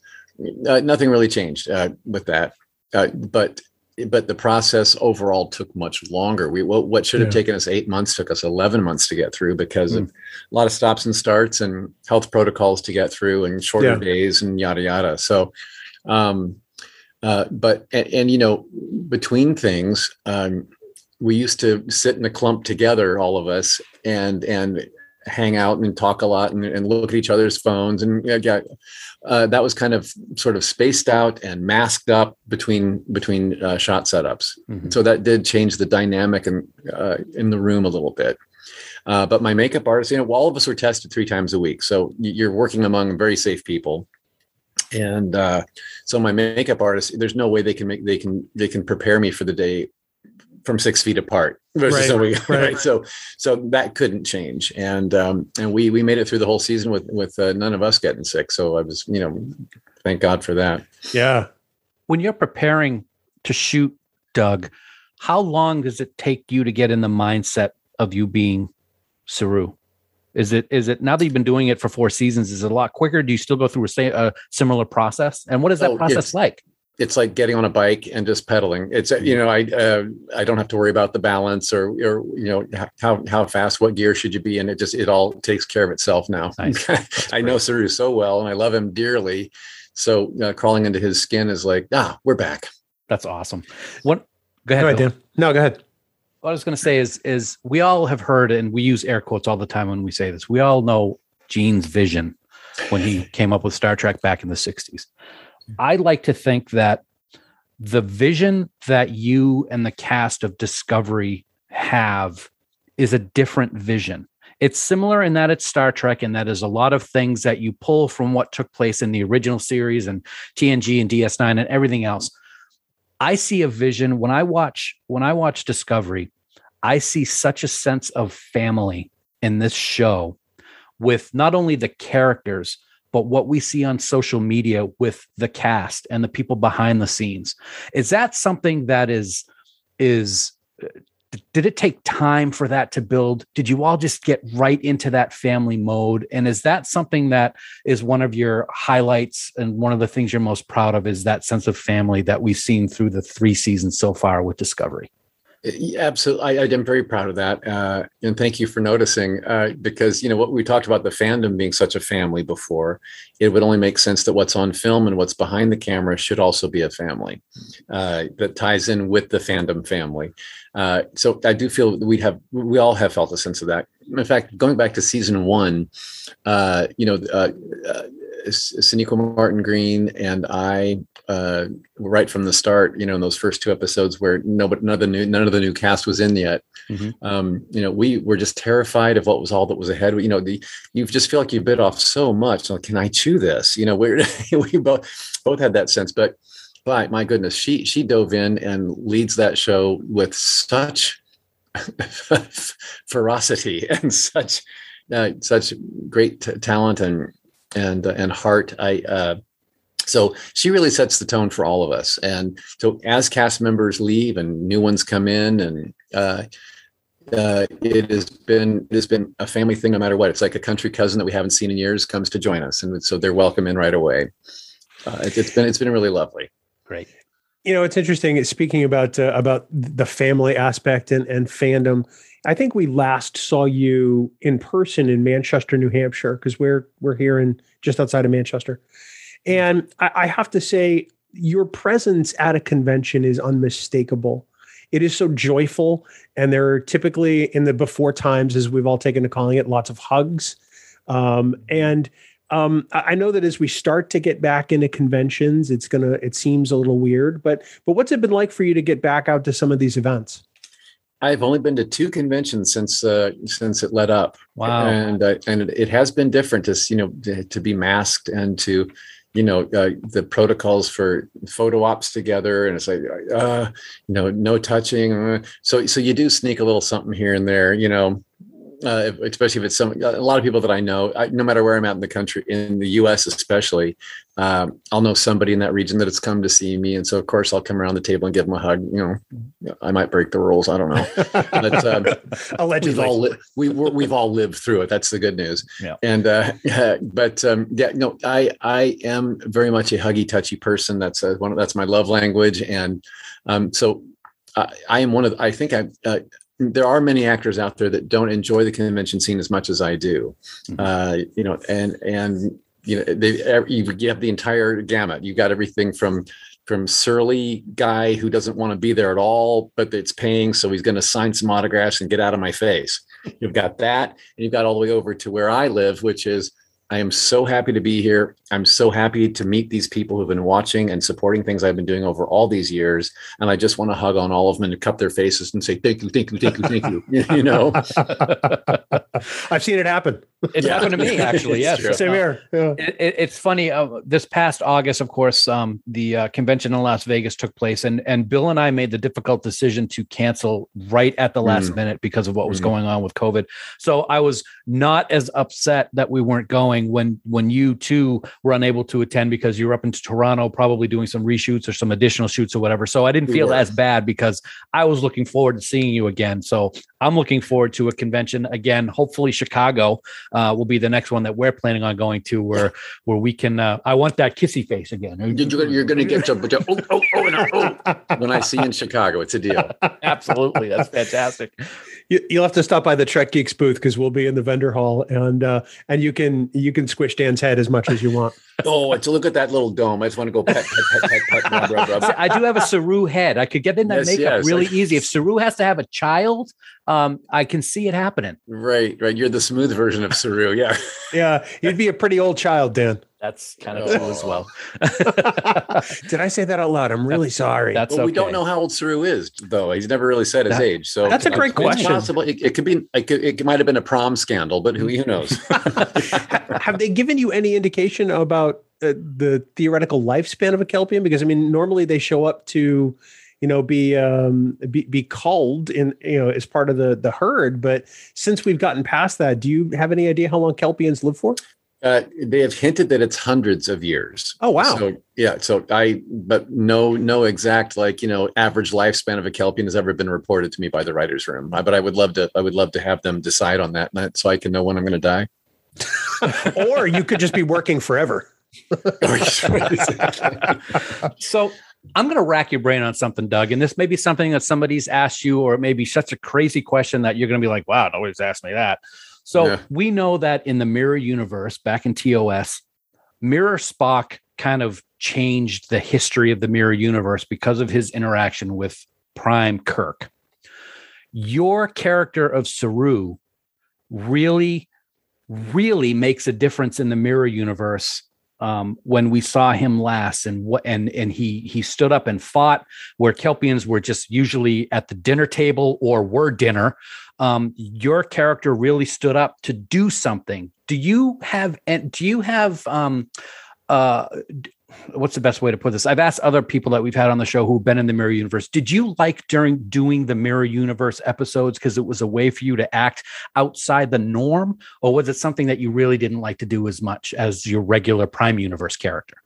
uh, nothing really changed uh, with that. Uh, but but the process overall took much longer. We what, what should have Yeah. taken us eight months took us eleven months to get through because of a lot of stops and starts and health protocols to get through and shorter Yeah. days and yada yada. So, um, uh, but and, and you know between things. Um, we used to sit in a clump together, all of us, and and hang out and talk a lot and, and look at each other's phones and yeah, yeah uh, that was kind of sort of spaced out and masked up between between uh, shot setups. Mhm. So that did change the dynamic and uh, in the room a little bit. Uh, but my makeup artist, you know, all of us were tested three times a week, so you're working among very safe people. And uh, so my makeup artist, there's no way they can make they can they can prepare me for the day from six feet apart. Versus Right, so we- right. right. So so that couldn't change, and um, and we we made it through the whole season with with uh, none of us getting sick. So I was you know, thank God for that. Yeah. when you're preparing to shoot Doug, how long does it take you to get in the mindset of you being Saru? Is it is it now that you've been doing it for four seasons? Is it a lot quicker? Do you still go through a, a similar process? And what is that Oh, process like? It's like getting on a bike and just pedaling. It's you know I uh, I don't have to worry about the balance or or you know how how fast what gear should you be in. It just it all takes care of itself now. Nice. I know Saru so well and I love him dearly. So uh, crawling into his skin is like ah we're back. That's awesome. What? Go ahead. Go ahead, Dan. No, go ahead. What I was going to say is, is we all have heard, and we use air quotes all the time when we say this. We all know Gene's vision when he came up with Star Trek back in the '60s. I like to think that the vision that you and the cast of Discovery have is a different vision. It's similar in that it's Star Trek, and that is a lot of things that you pull from what took place in the original series and TNG and DS9 and everything else. I see a vision when I watch when I watch Discovery, I see such a sense of family in this show with not only the characters but what we see on social media with the cast and the people behind the scenes. Is that something that is is uh, did it take time for that to build? Did you all just get right into that family mode? And is that something that is one of your highlights and one of the things you're most proud of is that sense of family that we've seen through the three seasons so far with discovery Absolutely, I, I'm very proud of that, uh, and thank you for noticing. Uh, because you know what we talked about the fandom being such a family before, it would only make sense that what's on film and what's behind the camera should also be a family uh, that ties in with the fandom family. Uh, so I do feel we have we all have felt a sense of that. In fact, going back to season one, uh, you know, uh, Martin Green and I uh, right from the start, you know, in those first two episodes where nobody, none of the new, none of the new cast was in yet. Mhm. Um, you know, we were just terrified of what was all that was ahead. You know, the you just feel like you bit off so much. Like, can I chew this? You know, we're we both both had that sense, but but my goodness, she she dove in and leads that show with such ferocity and such uh, such great t- talent and and uh, and heart. I uh, so she really sets the tone for all of us. And so as cast members leave and new ones come in, and uh, uh, it has been it has been a family thing no matter what. It's like a country cousin that we haven't seen in years comes to join us, and so they're welcome in right away. Uh, it, it's been it's been really lovely. great You know, it's interesting. Speaking about uh, about the family aspect and, and fandom, I think we last saw you in person in Manchester, New Hampshire, because we're we're here in just outside of Manchester, and I, I have to say your presence at a convention is unmistakable. It is so joyful, and there are typically in the before times, as we've all taken to calling it, lots of hugs, um, and um, I I know that as we start to get back into conventions, it's gonna it seems a little weird, but but what's it been like for you to get back out to some of these events? I've only been to two conventions since uh, since it let up. wow and uh, and it, it has been different to you know to, to be masked and to you know uh, the protocols for photo ops together and it's like uh you know no touching uh, so so you do sneak a little something here and there you know uh, especially if it's some a lot of people that I know I, no matter where I'm at in the country in the US especially um, I'll know somebody in that region that has come to see me and so of course I'll come around the table and give them a hug you know I might break the rules I don't know But, um, we've Allegedly, all li- we we're- we've all lived through it. That's the good news. Yeah. And uh, but um, yeah, no, I I am very much a huggy, touchy person. That's uh, one. That's my love language. And um, so I, I am one of. I think I. Uh, there are many actors out there that don't enjoy the convention scene as much as I do. Mhm. Uh, you know, and and you know they you you have the entire gamut. You got everything from from surly guy who doesn't want to be there at all, but it's paying, so he's going to sign some autographs and get out of my face. You've got that, and you've got all the way over to where I live, which is I am so happy to be here. I'm so happy to meet these people who've been watching and supporting things I've been doing over all these years. And I just want to hug on all of them and cup their faces and say, thank you, thank you, thank you, thank you. You know, I've seen it happen. It Yeah. happened to me actually yes true. Same here. Yeah. it, it, it's funny. Uh, this past August, of course, um, the uh, convention in Las Vegas took place, and and Bill and I made the difficult decision to cancel right at the last Mm. minute because of what was Mm. going on with COVID. So I was not as upset that we weren't going when when you two were unable to attend because you were up in Toronto, probably doing some reshoots or some additional shoots or whatever. So I didn't feel as bad because I was looking forward to seeing you again. So I'm looking forward to a convention again. Hopefully, Chicago uh, will be the next one that we're planning on going to, where where we can. Uh, I want that kissy face again. You're, you're going to get to oh, oh, oh, no, oh. when I see you in Chicago. It's a deal. Absolutely, that's fantastic. You, will have to stop by the Trek Geeks booth because we'll be in the vendor hall, and uh, and you can you can squish Dan's head as much as you want. oh, to look at that little dome. I just want to go pet, pet, pet, pet, pet, rub, rub, rub. I do have a Saru head. I could get in that yes, makeup yes. really easy. If Saru has to have a child, um, I can see it happening. Right, right. You're the smooth version of Saru. Yeah, yeah. You'd be a pretty old child, Dan. That's kind of cool as well. Did I say that out loud? I'm really sorry. That's well, okay. we don't know how old Saru is, though. He's never really said his that, age. So that's a great question. Possible. It, it, could be. It, could, it might have been a prom scandal, but who, who knows? have they given you any indication about uh, the theoretical lifespan of a Kelpien? Because I mean, normally they show up to you know be um be, be called in you know as part of the the herd but since we've gotten past that do you have any idea how long Kelpiens live for uh, they have hinted that it's hundreds of years. Oh wow! So yeah, so I but no no exact like you know average lifespan of a Kelpien has ever been reported to me by the writers' room. But I would love to I would love to have them decide on that, so I can know when I'm going to die. or you could just be working forever. so I'm going to rack your brain on something, Doug, and this may be something that somebody's asked you, or it may be such a crazy question that you're going to be like, "Wow, nobody's asked me that." So yeah. we know that in the Mirror universe, back in TOS, Mirror Spock kind of changed the history of the Mirror universe because of his interaction with Prime Kirk. Your character of Saru really, really makes a difference in the Mirror universe um, when we saw him last and what and and he he stood up and fought where Kelpiens were just usually at the dinner table or were dinner um, your character really stood up to do something. Do you have and do you have um, uh, what's the best way to put this? I've asked other people that we've had on the show who've been in the Mirror Universe. Did you like during doing the Mirror Universe episodes because it was a way for you to act outside the norm, or was it something that you really didn't like to do as much as your regular Prime Universe character?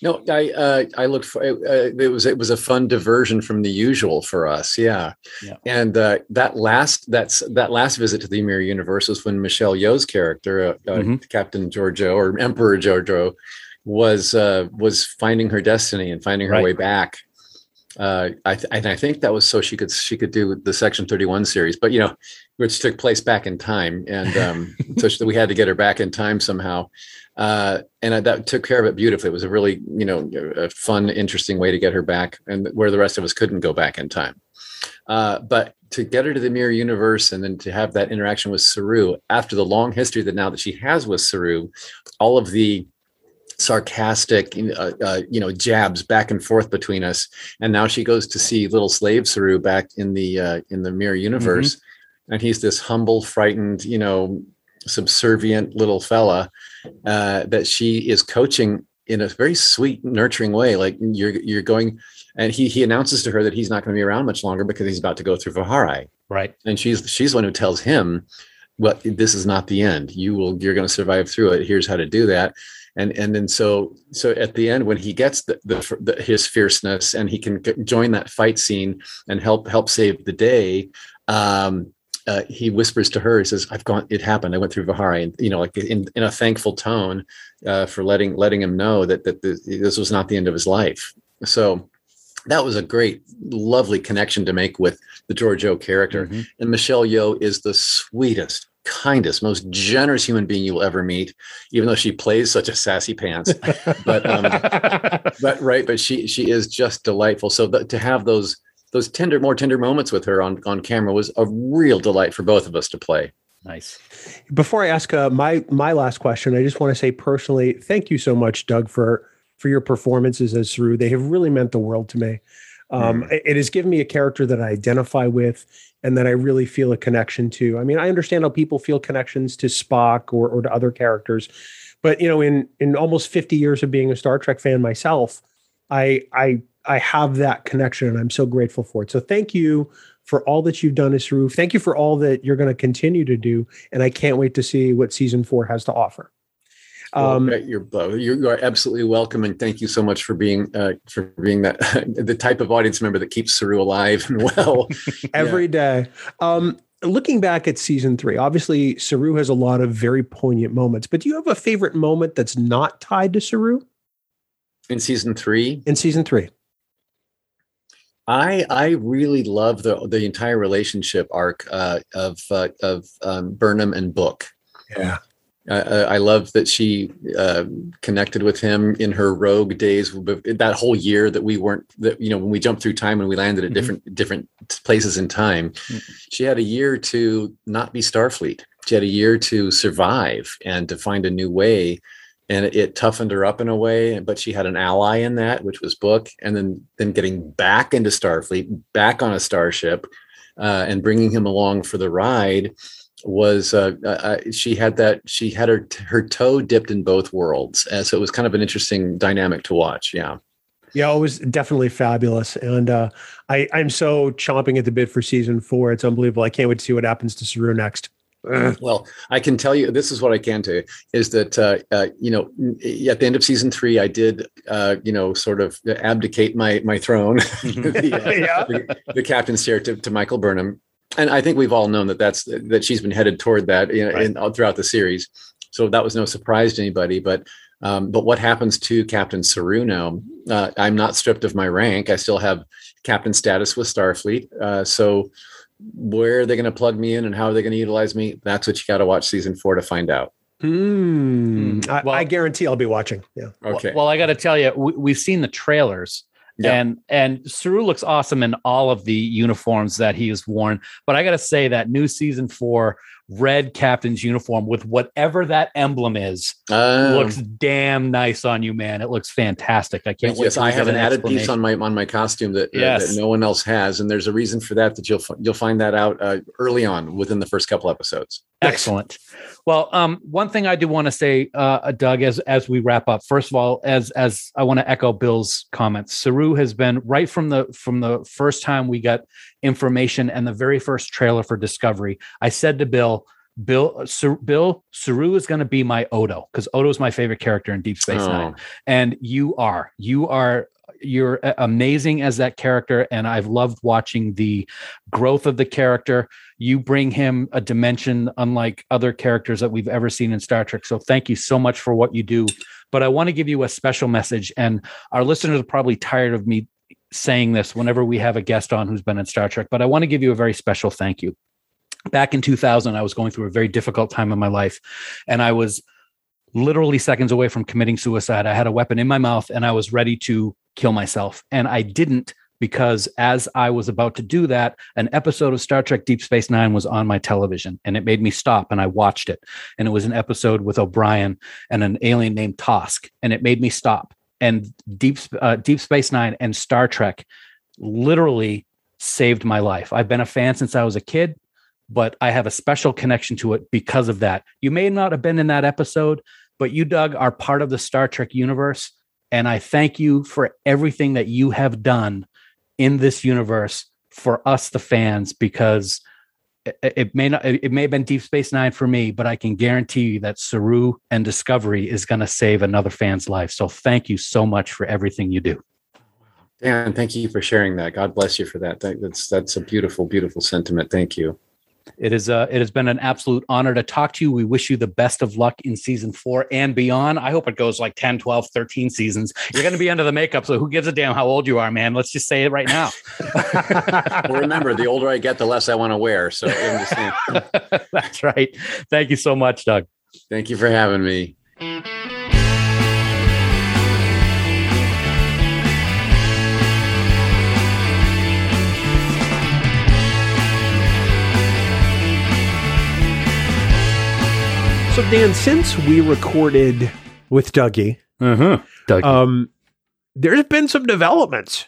No, I uh, I looked for uh, it was it was a fun diversion from the usual for us, yeah. yeah. And uh, that last that's that last visit to the Mirror Universe was when Michelle Yeoh's character, uh, uh, mm-hmm. Captain Georgiou or Emperor Georgiou, was uh, was finding her destiny and finding her right. way back. I th- and I think that was so she could she could do the Section Thirty One series, but you know, which took place back in time, and um, so we had to get her back in time somehow uh, and I, that took care of it beautifully. It was a really, you know, a fun, interesting way to get her back, and where the rest of us couldn't go back in time. Uh, but to get her to the mirror universe and then to have that interaction with Saru after the long history that now that she has with Saru, all of the sarcastic, uh, uh, you know, jabs back and forth between us, and now she goes to see little slave Saru back in the uh, in the mirror universe, mm-hmm. and he's this humble, frightened, you know, subservient little fella uh, that she is coaching in a very sweet, nurturing way. Like you're you're going, and he he announces to her that he's not going to be around much longer because he's about to go through vahar'ai. Right. And she's she's one who tells him, "Well, this is not the end. You will you're going to survive through it. Here's how to do that." And and then so so at the end when he gets the, the, the his fierceness and he can join that fight scene and help help save the day. Um, uh, he whispers to her, he says, "I've gone. It happened. I went through vahar'ai, and you know, like in, in a thankful tone uh, for letting letting him know that that this was not the end of his life." So that was a great, lovely connection to make with the Georgiou character. Mm-hmm. And Michelle Yeoh is the sweetest, kindest, most generous human being you'll ever meet, even though she plays such a sassy pants. but um, but right, but she she is just delightful. So to have those those tender, more tender moments with her on on camera was a real delight for both of us to play. Nice. Before I ask uh, my my last question, I just want to say personally, thank you so much, Doug, for for your performances as Saru. They have really meant the world to me. Um, mm. It has given me a character that I identify with and that I really feel a connection to. I mean, I understand how people feel connections to Spock or, or to other characters, but you know, in in almost 50 years of being a Star Trek fan myself, I I I have that connection and I'm so grateful for it. So thank you for all that you've done Roof. Thank you for all that you're going to continue to do. And I can't wait to see what season four has to offer. Um, well, you're, you are absolutely welcome, and thank you so much for being uh, for being that the type of audience member that keeps Saru alive and well every yeah. day. Um, looking back at season three, obviously Saru has a lot of very poignant moments, but do you have a favorite moment that's not tied to Saru In season three, in season three? I I really love the the entire relationship arc uh, of uh, of um, Burnham and Book. Yeah. Uh, I love that she uh, connected with him in her rogue days. That whole year that we weren't, that you know, when we jumped through time and we landed at Mhm. different different places in time, Mhm. she had a year to not be Starfleet. She had a year to survive and to find a new way, and it, it toughened her up in a way. But she had an ally in that, which was Book, and then then getting back into Starfleet, back on a starship, uh, and bringing him along for the ride was uh, uh, she had that she had her her toe dipped in both worlds, and so it was kind of an interesting dynamic to watch. Yeah, Yeah, it was definitely fabulous. And uh, I, I'm so chomping at the bit for season four. It's unbelievable. I can't wait to see what happens to Saru next. Well, I can tell you this is what I can tell you is that uh, uh, you know at the end of season three, I did uh, you know sort of abdicate my my throne, the, uh, Yeah. the, the captain's chair to, to Michael Burnham, and I think we've all known that that's that she's been headed toward that you know, Right. in, throughout the series. So that was no surprise to anybody. But um, but what happens to Captain Saru now? Uh, I'm not stripped of my rank. I still have captain status with Starfleet. Uh, so where are they going to plug me in and how are they going to utilize me? That's what you got to watch season four to find out. Hmm. I, Well- I guarantee I'll be watching. Yeah. Okay. Well, well, I got to tell you, we, we've seen the trailers. Yeah. And and Saru looks awesome in all of the uniforms that he has worn. But I got to say that new season four red captain's uniform with whatever that emblem is Um, looks damn nice on you, man. It looks fantastic. I can't wait. yes, till I have get an added piece on my on my costume that, uh, that no one else has, and there's a reason for that. That you'll you'll find that out uh, early on within the first couple episodes. Excellent. Well, um, one thing I do want to say, uh, Doug, as as we wrap up, first of all, as as I want to echo Bill's comments, Saru has been right from the from the first time we got information and the very first trailer for Discovery. I said to Bill, Bill, Sar- Bill, Saru is going to be my Odo because Odo is my favorite character in Deep Space Oh. Nine, and you are, you are. You're amazing as that character, and I've loved watching the growth of the character you bring him a dimension unlike other characters that we've ever seen in Star Trek. So thank you so much for what you do. But I want to give you a special message, and our listeners are probably tired of me saying this whenever we have a guest on who's been in Star Trek. But I want to give you a very special thank you. Back in 2000, I was going through a very difficult time in my life, and I was literally seconds away from committing suicide. I had a weapon in my mouth, and I was ready to kill myself, and I didn't because as I was about to do that, an episode of Star Trek Deep Space Nine was on my television and it made me stop and I watched it. And it was an episode with O'Brien and an alien named Tosk, and it made me stop. And Deep uh, Deep Space Nine and Star Trek literally saved my life. I've been a fan since I was a kid, but I have a special connection to it because of that. You may not have been in that episode, but you, Doug, are part of the Star Trek universe. And I thank you for everything that you have done in this universe for us, the fans, because it, may not, it may have been Deep Space Nine for me, but I can guarantee you that Saru and Discovery is going to save another fan's life. So thank you so much for everything you do. Dan, thank you for sharing that. God bless you for. That- That's that's a beautiful, beautiful sentiment. Thank you. It is uh, it has been an absolute honor to talk to you. We wish you the best of luck in season four and beyond. I hope it goes like 10, 12, 13 seasons. You're going to be under the makeup. So who gives a damn how old you are, man? Let's just say it right now. Well, remember, the older I get, the less I want to wear. So That's right. Thank you so much, Doug. thank you for having me. So Dan, since we recorded with Dougie, Uh-huh. Doug. um, there's been some developments.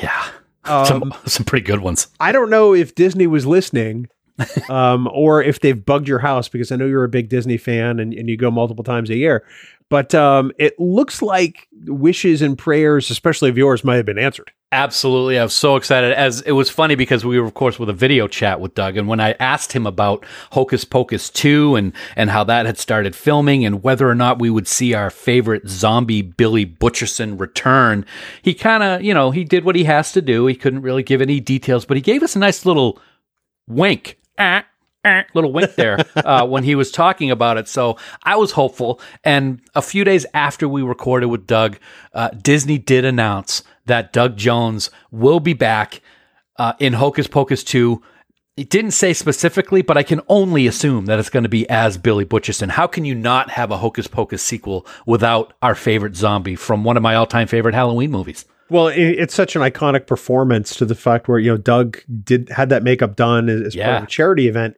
yeah. Um, some, some pretty good ones. I don't know if Disney was listening, um, or if they've bugged your house because I know you're a big Disney fan and, and you go multiple times a year. But um, it looks like wishes and prayers, especially of yours, might have been answered. Absolutely. I was so excited. As it was funny because we were, of course, with a video chat with Doug. And when I asked him about Hocus Pocus 2 and, and how that had started filming and whether or not we would see our favorite zombie Billy Butcherson return, he kind of, you know, he did what he has to do. He couldn't really give any details, but he gave us a nice little wink. Ah, little wink there uh, when he was talking about it. So I was hopeful. And a few days after we recorded with Doug, uh, Disney did announce that Doug Jones will be back uh, in Hocus Pocus 2. It didn't say specifically, but I can only assume that it's going to be as Billy Butcherson. How can you not have a Hocus Pocus sequel without our favorite zombie from one of my all time favorite Halloween movies? Well, it, it's such an iconic performance to the fact where you know Doug did had that makeup done as, as part of a charity event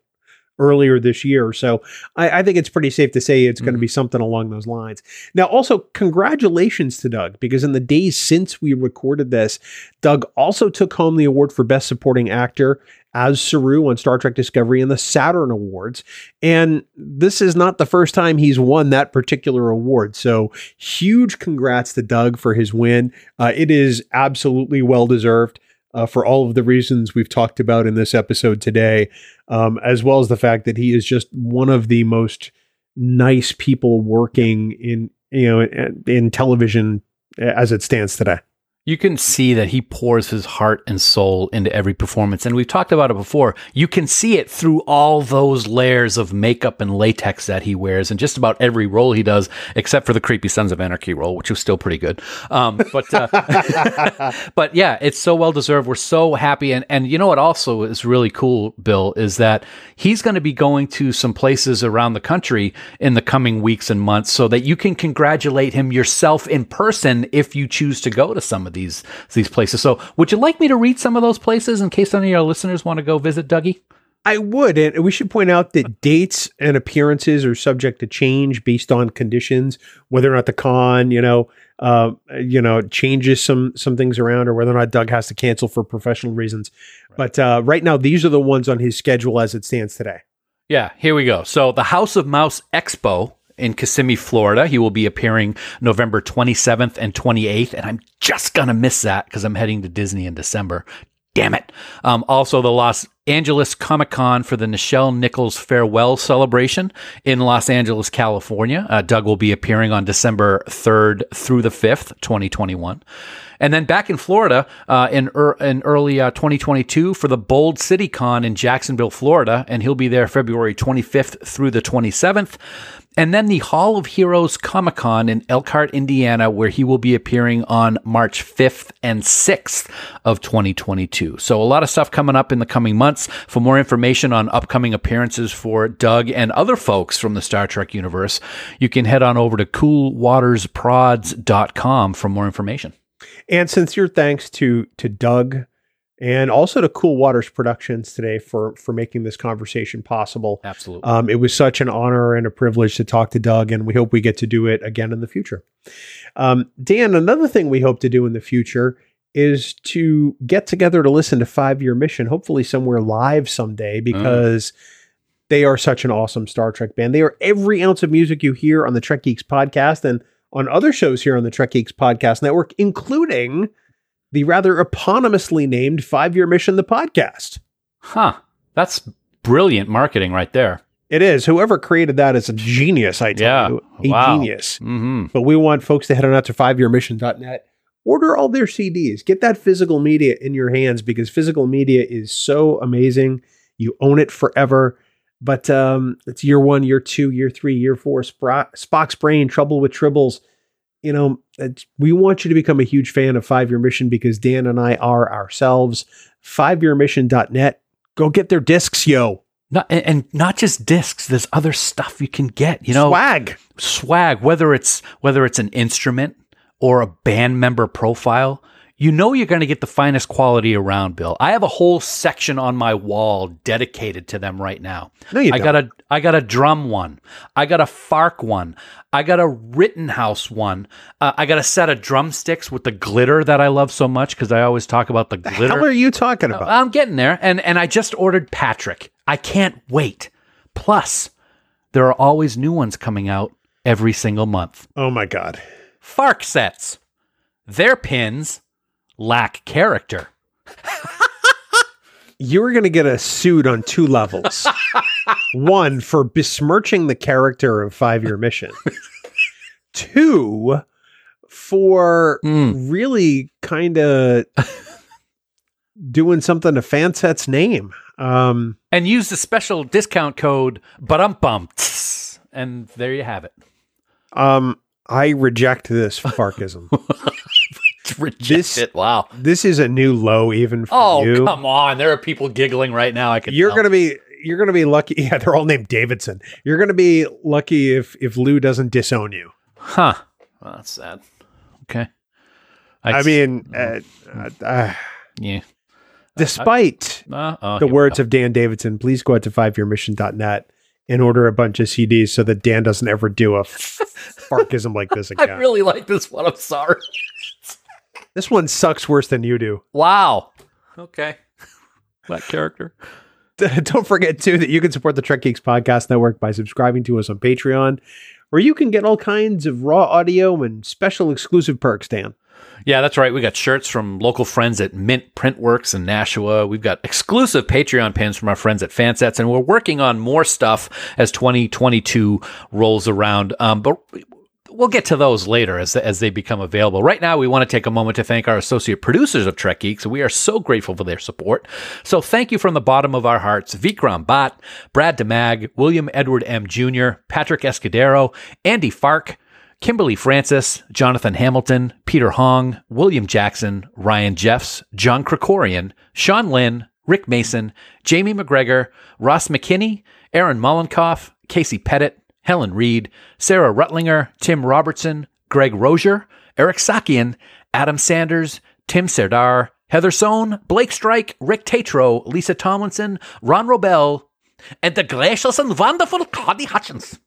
earlier this year. So I, I think it's pretty safe to say it's going to mm-hmm. be something along those lines. Now, also congratulations to Doug because in the days since we recorded this, Doug also took home the award for Best Supporting Actor as Saru on Star Trek Discovery in the Saturn Awards. And this is not the first time he's won that particular award. So huge congrats to Doug for his win. Uh, it is absolutely well deserved. Uh, for all of the reasons we've talked about in this episode today, um, as well as the fact that he is just one of the most nice people working in you know in, in television as it stands today. You can see that he pours his heart and soul into every performance. And we've talked about it before. You can see it through all those layers of makeup and latex that he wears in just about every role he does, except for the creepy Sons of Anarchy role, which was still pretty good. Um, but, uh, but yeah, it's so well deserved. We're so happy. And, and you know what also is really cool, Bill, is that he's going to be going to some places around the country in the coming weeks and months so that you can congratulate him yourself in person if you choose to go to some of these these places. So, would you like me to read some of those places in case any of our listeners want to go visit Dougie? I would, and we should point out that dates and appearances are subject to change based on conditions, whether or not the con, you know, uh, you know, changes some some things around, or whether or not Doug has to cancel for professional reasons. But uh, right now, these are the ones on his schedule as it stands today. Yeah, here we go. So, the House of Mouse Expo in Kissimmee, Florida. He will be appearing November 27th and 28th, and I'm just going to miss that because I'm heading to Disney in December. Damn it. Um, also, the Los Angeles Comic Con for the Nichelle Nichols Farewell Celebration in Los Angeles, California. Uh, Doug will be appearing on December 3rd through the 5th, 2021. And then back in Florida uh, in, er, in early uh, 2022 for the Bold City Con in Jacksonville, Florida. And he'll be there February 25th through the 27th. And then the Hall of Heroes Comic Con in Elkhart, Indiana, where he will be appearing on March 5th and 6th of 2022. So a lot of stuff coming up in the coming months. For more information on upcoming appearances for Doug and other folks from the Star Trek universe, you can head on over to coolwatersprods.com for more information. And sincere thanks to to Doug and also to Cool Waters Productions today for for making this conversation possible. Absolutely. Um, it was such an honor and a privilege to talk to Doug, and we hope we get to do it again in the future. Um, Dan, another thing we hope to do in the future is to get together to listen to Five Year Mission, hopefully somewhere live someday, because they are such an awesome Star Trek band. They are every ounce of music you hear on the Trek Geeks podcast and on other shows here on the Trek Geeks podcast network, including the rather eponymously named Five Year Mission, the podcast. Huh. That's brilliant marketing right there. It is. Whoever created that is a genius, I tell Yeah. you. A Wow. genius. Mm-hmm. But we want folks to head on out to fiveyearmission.net. Order all their CDs. Get that physical media in your hands because physical media is so amazing. You own it forever. But um, it's year one, year two, year three, year four. Spro- Spock's Brain, Trouble with Tribbles. You know, it's- we want you to become a huge fan of Five Year Mission because Dan and I are ourselves. Fiveyearmission.net. Go get their discs, yo. Not, and, and not just discs. There's other stuff you can get. You know, Swag. swag. Whether it's whether it's an instrument or a band member profile, you know you're going to get the finest quality around. Bill, I have a whole section on my wall dedicated to them right now. No, you I don't. got a I got a drum one. I got a Fark one. I got a Rittenhouse one. Uh, I got a set of drumsticks with the glitter that I love so much because I always talk about the glitter. Hell are you talking about? I'm getting there, and and I just ordered Patrick. I can't wait. Plus, there are always new ones coming out every single month. oh my God. Fark sets. Their pins lack character. you're going to get a suit on two levels. One for besmirching the character of Five Year Mission. Two for Mm. really kind of doing something to Fanset's name. Um, and use the special discount code BUMPUMPS. And there you have it. um, I reject this Farkism. Reject This- it. Wow. this is a new low even for Oh, you. come on. There are people giggling right now. I can You're tell. gonna be you're gonna be lucky. Yeah, they're all named Davidson. You're gonna be lucky if if Lou doesn't disown you. Huh. Well, that's sad. Okay. I mean, uh, uh, uh, yeah. despite Uh, oh, the words of Dan Davidson, please go out to fiveyearmission.net and order a bunch of CDs so that Dan doesn't ever do a farkism like this again. I really like this one. I'm sorry. This one sucks worse than you do. Wow. Okay. That character. Don't forget too that you can support the Trek Geeks Podcast Network by subscribing to us on Patreon, where you can get all kinds of raw audio and special exclusive perks, Dan. Yeah, that's right. We got shirts from local friends at Mint Printworks in Nashua. We've got exclusive Patreon pins from our friends at Fansets, and we're working on more stuff as 2022 rolls around. Um, but we'll get to those later as as they become available. Right now, we want to take a moment to thank our associate producers of Trek Geeks. We are so grateful for their support. So thank you from the bottom of our hearts, Vikram Bhatt, Brad DeMag, William Edward M. Jr., Patrick Escudero, Andy Fark. Kimberly Francis, Jonathan Hamilton, Peter Hong, William Jackson, Ryan Jeffs, John Krikorian, Sean Lynn, Rick Mason, Jamie McGregor, Ross McKinney, Aaron Mollenkoff, Casey Pettit, Helen Reed, Sarah Rutlinger, Tim Robertson, Greg Rozier, Eric Sakian, Adam Sanders, Tim Serdar, Heather Sohn, Blake Strike, Rick Tatro, Lisa Tomlinson, Ron Robel, and the gracious and wonderful Connie Hutchins.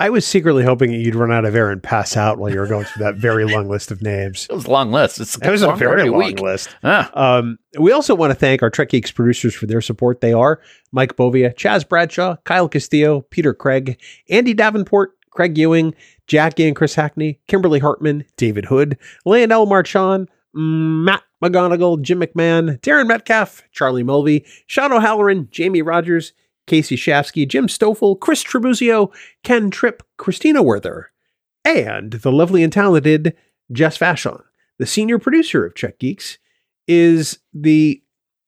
I was secretly hoping that you'd run out of air and pass out while you were going through that very long list of names. It was a long list. It's That was a very long week. list. Ah. Um, we also want to thank our Trek Geeks producers for their support. They are Mike Bovia, Chaz Bradshaw, Kyle Castillo, Peter Craig, Andy Davenport, Craig Ewing, Jackie and Chris Hackney, Kimberly Hartman, David Hood, Leonel Marchand, Matt McGonigal, Jim McMahon, Darren Metcalf, Charlie Mulvey, Sean O'Halloran, Jamie Rogers, Casey Shafsky, Jim Stoffel, Chris Trebuzio, Ken Tripp, Christina Werther, and the lovely and talented Jess Vashon. The senior producer of Trek Geeks is the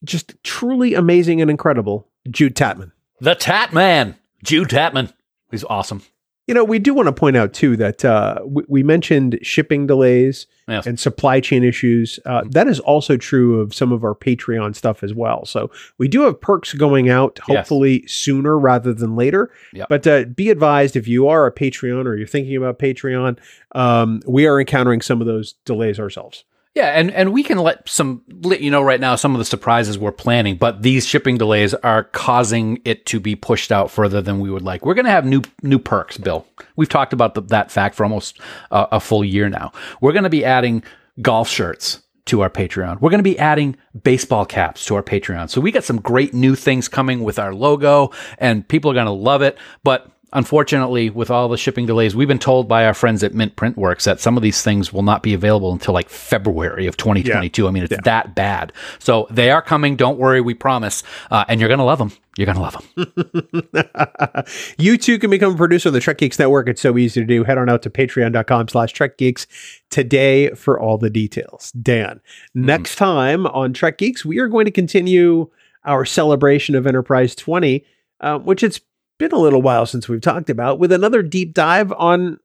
just truly amazing and incredible Jude Tatman. The Tatman, Jude Tatman. He's awesome. You know, we do want to point out too that uh, we, we mentioned shipping delays Yes. and supply chain issues. Uh, that is also true of some of our Patreon stuff as well. So we do have perks going out, Yes. hopefully sooner rather than later. Yep. But uh, be advised if you are a Patreon or you're thinking about Patreon, um, we are encountering some of those delays ourselves. Yeah, and, and we can let some let you know right now some of the surprises we're planning, but these shipping delays are causing it to be pushed out further than we would like. We're going to have new new perks, Bill. We've talked about the, that fact for almost uh, a full year now. We're going to be adding golf shirts to our Patreon. We're going to be adding baseball caps to our Patreon. So we got some great new things coming with our logo, and people are going to love it. But unfortunately, with all the shipping delays, we've been told by our friends at Mint Printworks that some of these things will not be available until like February of 2022. I mean, it's that bad. So they are coming. Don't worry, we promise. Uh, and you're going to love them. You're going to love them. you too can become a producer of the Trek Geeks Network. It's so easy to do. Head on out to patreon.com slash Trek Geeks today for all the details. Dan, next time on Trek Geeks, we are going to continue our celebration of Enterprise 20, uh, which it's been a little while since we've talked about, with another deep dive on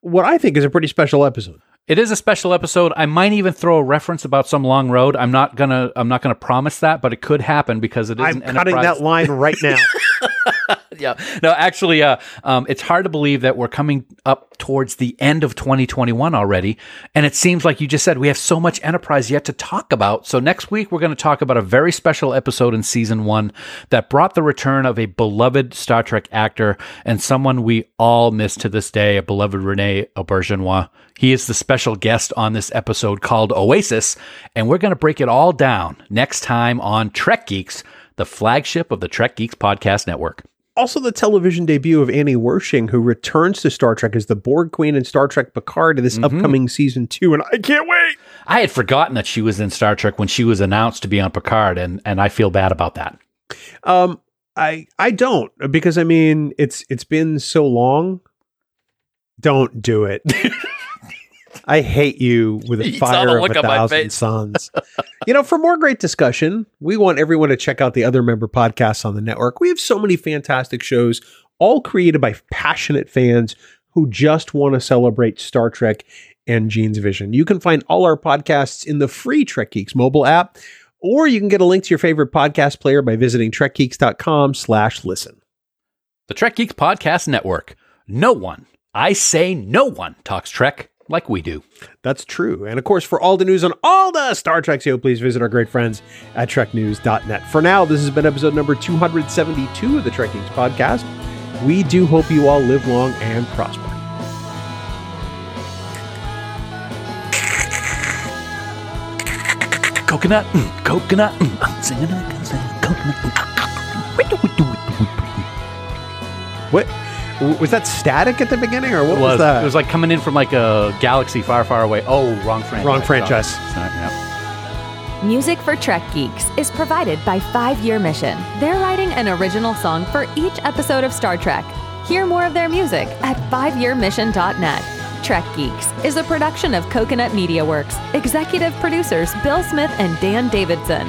what I think is a pretty special episode. It is a special episode. I might even throw a reference about some long road. I'm not gonna. I'm not gonna promise that, but it could happen because it is. I'm cutting Enterprise- that line right now. yeah. No, actually, uh, um, it's hard to believe that we're coming up towards the end of 2021 already. And it seems like you just said we have so much Enterprise yet to talk about. So next week, we're going to talk about a very special episode in season one that brought the return of a beloved Star Trek actor and someone we all miss to this day, a beloved Rene Auberjonois. He is the special guest on this episode called Oasis. And we're going to break it all down next time on Trek Geeks, the flagship of the Trek Geeks podcast network. Also, the television debut of Annie Wersching, who returns to Star Trek as the Borg Queen in Star Trek Picard in this upcoming season two, and I can't wait. I had forgotten that she was in Star Trek when she was announced to be on Picard, and and I feel bad about that. Um, I I don't because I mean it's it's been so long. Don't do it. I hate you with a You saw the fire of a on thousand suns. you know, for more great discussion, we want everyone to check out the other member podcasts on the network. We have so many fantastic shows, all created by passionate fans who just want to celebrate Star Trek and Gene's vision. You can find all our podcasts in the free Trek Geeks mobile app, or you can get a link to your favorite podcast player by visiting trekgeeks.com slash listen. The Trek Geeks Podcast Network. No one, I say no one, talks Trek like we do. That's true. And of course, for all the news on all the Star Trek show, please visit our great friends at treknews.net. For now, this has been episode number 272 of the Trek Geeks podcast. We do hope you all live long and prosper. Coconut, mm, coconut, mm, I'm singing, I'm singing, coconut. What w- was that static at the beginning, or what was, was, that? it was like coming in from like a galaxy far, far away. Oh, wrong franchise. Wrong franchise. Sorry, yeah. Music for Trek Geeks is provided by Five Year Mission. They're writing an original song for each episode of Star Trek. Hear more of their music at fiveyearmission.net. Trek Geeks is a production of Coconut Media Works. Executive producers Bill Smith and Dan Davidson.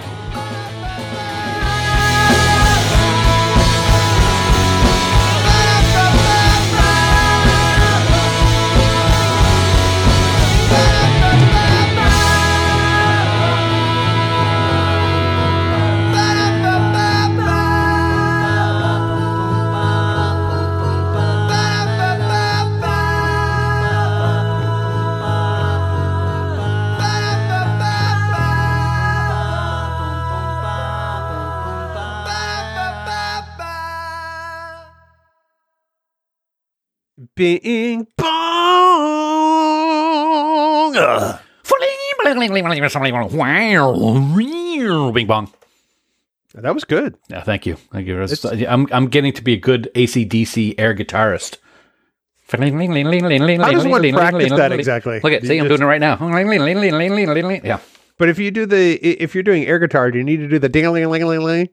Bing bong. Ugh. Bing bong. That was good. Yeah, thank you. Thank you. I'm, I'm getting to be a good ACDC air guitarist. How does one practice that exactly? Look at, see, I'm doing it right now. Yeah. But if you do the if you're doing air guitar, do you need to do the ding a ling ling ling ling?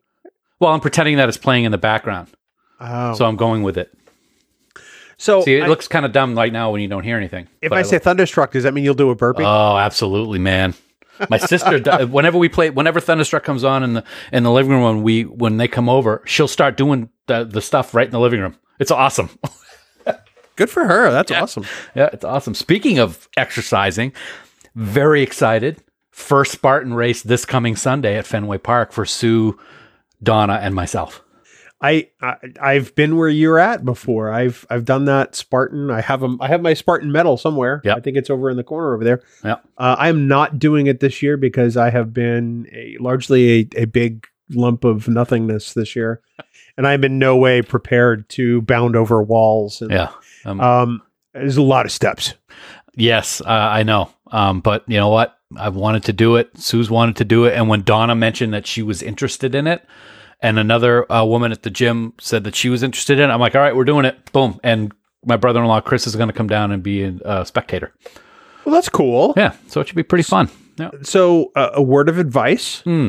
Well, I'm pretending that it's playing in the background, Oh, so I'm going with it. So See, it I- looks kind of dumb right now when you don't hear anything. if but I say thunderstruck, does that mean you'll do a burpee? Oh, absolutely, man. My sister, whenever we play, whenever Thunderstruck comes on in the in the living room, when we when they come over, she'll start doing the, the stuff right in the living room. It's awesome. Good for her. That's awesome. yeah, it's awesome. Speaking of exercising, very excited. First Spartan race this coming Sunday at Fenway Park for Sue, Donna, and myself. I, I I've been where you're at before. I've I've done that Spartan. I have a, I have my Spartan medal somewhere. Yep. I think it's over in the corner over there. Yeah. Uh, I am not doing it this year because I have been a, largely a, a big lump of nothingness this year, and I'm in no way prepared to bound over walls. And, Yeah. Um, Um, there's a lot of steps. Yes, uh, I know. Um, but you know what? I've wanted to do it. Sue's wanted to do it. And when Donna mentioned that she was interested in it, and another uh, woman at the gym said that she was interested in it, I'm like, all right, we're doing it. Boom. And my brother in law, Chris, is going to come down and be a spectator. Well, that's cool. Yeah. So it should be pretty fun. Yeah. So, uh, a word of advice. Hmm.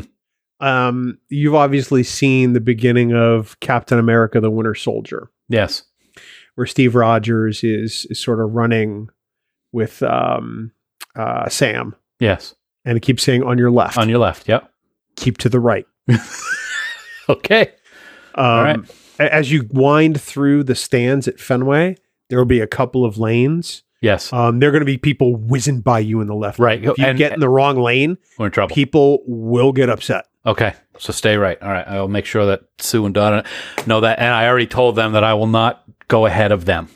Um, you've obviously seen the beginning of Captain America: The Winter Soldier. Yes. where Steve Rogers is is sort of running with um, uh, Sam, Yes. and it keeps saying on your left, On your left. Yep. keep to the right. Okay. Um, right. As you wind through the stands at Fenway, there will be a couple of lanes. Yes. Um, there are going to be people whizzing by you in the left. Right. If you And- get in the wrong lane, We're in trouble. people will get upset. Okay. So stay right. All right. I'll make sure that Sue and Donna know that. And I already told them that I will not go ahead of them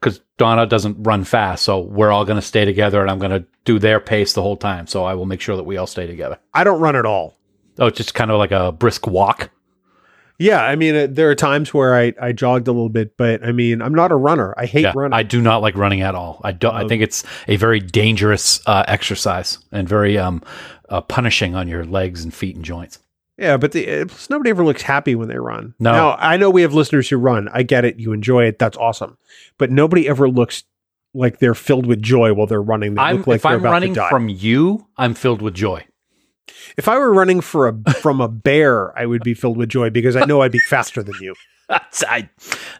because Donna doesn't run fast. So we're all going to stay together and I'm going to do their pace the whole time. So I will make sure that we all stay together. I don't run at all. Oh, it's just kind of like a brisk walk. Yeah, I mean, uh, there are times where I, I jogged a little bit, but I mean, I'm not a runner. I hate Yeah. running. I do not like running at all. I don't, I think it's a very dangerous uh, exercise and very um, uh, punishing on your legs and feet and joints. Yeah, but the, uh, plus nobody ever looks happy when they run. No. Now, I know we have listeners who run. I get it. You enjoy it. That's awesome. But nobody ever looks like they're filled with joy while they're running. They I'm, look like if they're I'm about running to die. from you, I'm filled with joy. If I were running for a from a bear, I would be filled with joy because I know I'd be faster than you. That's, I,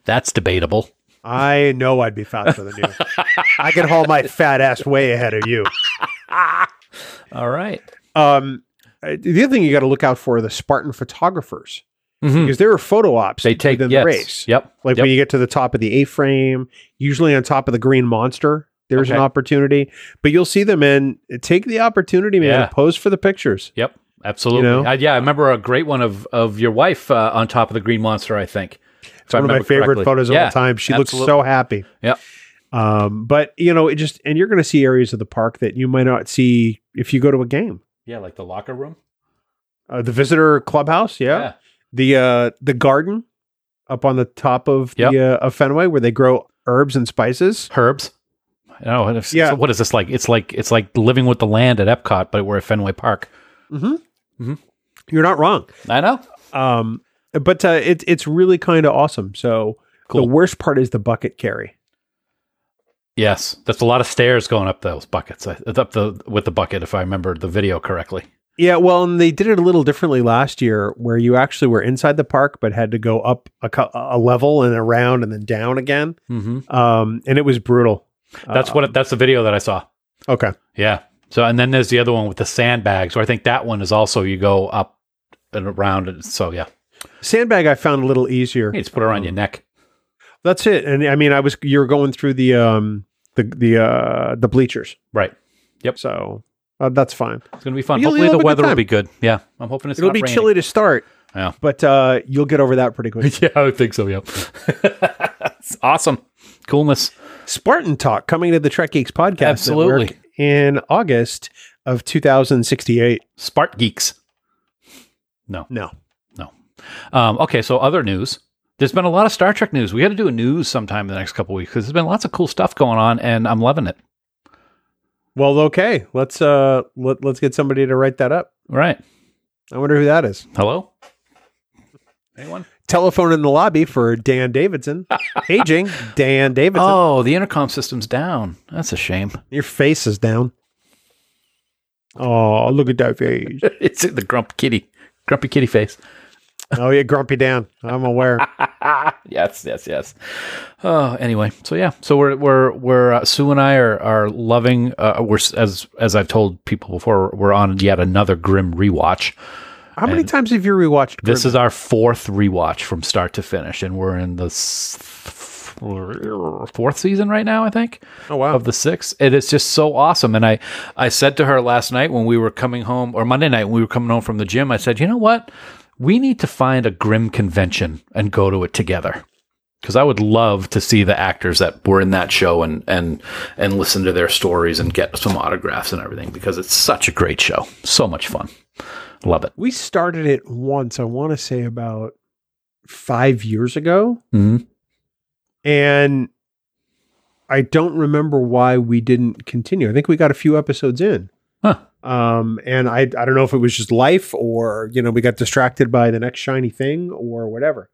that's debatable. I know I'd be faster than you. I can haul my fat ass way ahead of you. All right. Um, uh, the other thing you got to look out for are the Spartan photographers Mhm. because there are photo ops They take yes. the race. Yep. Like yep. when you get to the top of the A frame, usually on top of the green monster, there's an opportunity. But you'll see them and take the opportunity, man. Yeah. Pose for the pictures. Yep, absolutely. You know? I, yeah, I remember a great one of of your wife uh, on top of the green monster. I think It's one of my favorite photos of all time. She looks so happy. Yep. Um, but you know, it just and you're going to see areas of the park that you might not see if you go to a game. Yeah, like the locker room. Uh, the visitor clubhouse, yeah. The uh, the garden up on the top of Yep. the uh, of Fenway where they grow herbs and spices. herbs. Oh, and it's- Yeah. so what is this like? It's like it's like living with the land at Epcot, but we're at Fenway Park. Mm-hmm. You're not wrong. I know. Um, but uh, it's it's really kind of awesome. So Cool. the worst part is the bucket carry. Yes, that's a lot of stairs going up those buckets. I- Up the with the bucket, if I remember the video correctly. Yeah, well, and they did it a little differently last year, where you actually were inside the park, but had to go up a, a level and around and then down again. Mm-hmm. Um, and it was brutal. That's Uh, what. That's the video that I saw. Okay. Yeah. So and then there's the other one with the sandbags. Where I think that one is also you go up and around. And so yeah, Sandbag I found a little easier. just put around your neck. That's it. And I mean, I was you're going through the um the the uh the bleachers, Right. Yep. So uh, that's fine. It's gonna be fun. You'll- Hopefully you'll the have a good weather will be good. Yeah, I'm hoping it's It'll be raining. chilly to start, Yeah. but uh you'll get over that pretty quick. yeah, I would think so. Yeah. awesome. Coolness. Spartan Talk coming to the Trek Geeks podcast Absolutely. Network in August of 2068. Spart geeks. No. No. No. Um, okay, so other news. There's been a lot of Star Trek news. We got to do a news sometime in the next couple weeks because there's been lots of cool stuff going on, and I'm loving it. Well, okay. Let's uh let, let's get somebody to write that up. All right. I wonder who that is. Hello. Anyone? Telephone in the lobby for Dan Davidson. Paging Dan Davidson. Oh, the intercom system's down. That's a shame. Your face is down. Oh, look at that face. it's the grump kitty, grumpy kitty face. oh, yeah, grumpy Dan. I'm aware. yes, yes, yes. Oh, anyway, so yeah, so we're we're we're uh, Sue and I are are loving. Uh, we're as as I've told people before, we're on yet another Grimm rewatch. How many times have you rewatched This is our fourth rewatch from start to finish, and we're in the fourth season right now, I think, Oh, wow. of the six. It is just so awesome. And I, I said to her last night when we were coming home, or Monday night when we were coming home from the gym, I said, you know what? We need to find a Grimm convention and go to it together. Because I would love to see the actors that were in that show and and and listen to their stories and get some autographs and everything. Because it's such a great show, so much fun. Love it. we started it once, I want to say about five years ago. Mm-hmm. And I don't remember why we didn't continue. I think we got a few episodes in. Huh. Um, and I, I don't know if it was just life or, you know, we got distracted by the next shiny thing or whatever.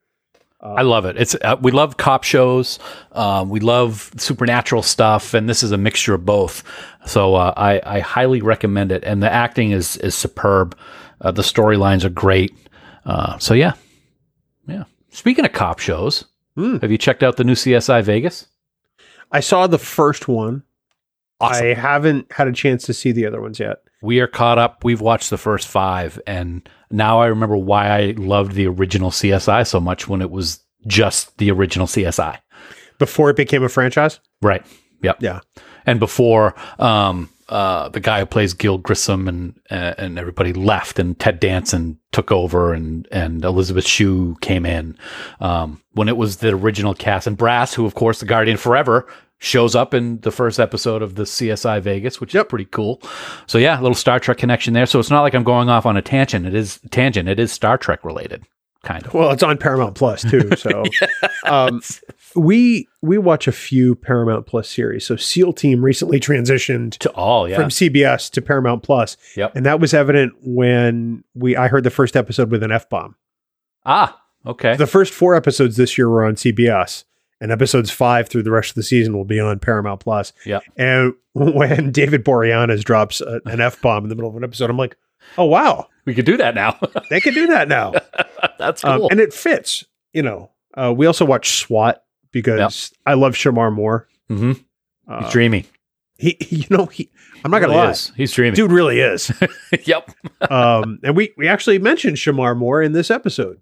I love it. It's uh, we love cop shows. Um, we love supernatural stuff, and this is a mixture of both. So uh, I, I highly recommend it. And the acting is is superb. Uh, the storylines are great. Uh, so yeah, yeah. Speaking of cop shows, Hmm. have you checked out the new CSI Vegas? I saw the first one. Awesome. I haven't had a chance to see the other ones yet. We are caught up. We've watched the first five, and now I remember why I loved the original CSI so much when it was just the original CSI. Before it became a franchise? Right. Yep. Yeah. and before um, uh, the guy who plays Gil Grissom and uh, and everybody left, and Ted Danson took over, and and Elizabeth Shue came in um, when it was the original cast, and Brass, who of course the Guardian Forever shows up in the first episode of the CSI Vegas, which is pretty cool. So yeah, a little Star Trek connection there. So it's not like I'm going off on a tangent. It is tangent. It is Star Trek related, kind of. Well, it's on Paramount Plus too. So um, we we watch a few Paramount Plus series. So SEAL Team recently transitioned To all, yeah. from CBS to Paramount Plus, Yep. and that was evident when we I heard the first episode with an F bomb. ah, okay. The first four episodes this year were on CBS, and episodes five through the rest of the season will be on Paramount Plus. Yep. And when David Boreanaz drops a, an f bomb in the middle of an episode, I'm like, oh wow, We could do that now. they can do that now, That's um, cool. and it fits. You know, uh, we also watch SWAT because I love Shemar Moore. hmm Uh, He's dreamy. he, you know, he. I'm not gonna lie, is. He's dreamy. dude really is. yep. um, and we we actually mentioned Shemar Moore in this episode,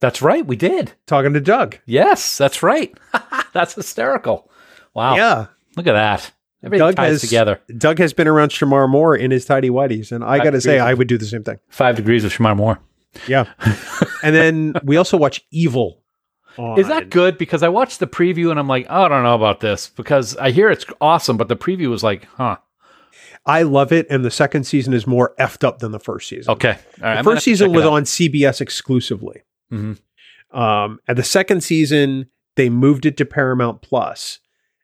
That's right. We did. talking to Doug. Yes, that's right. that's hysterical. Wow. Yeah, Look at that. Everything Doug ties has together. Doug has been around Shemar Moore in his tidy whities, and I got to say, I would do the same thing. Five degrees of Shemar Moore. Yeah. and then we also watch Evil. On, Is that good? Because I watched the preview and I'm like, oh, I don't know about this because I hear it's awesome, but the preview was like, huh. I love it, and the second season is more effed up than the first season. Okay. Right. The I'm gonna have to first season was on CBS exclusively. Mhm. Um, and the second season, they moved it to Paramount Plus,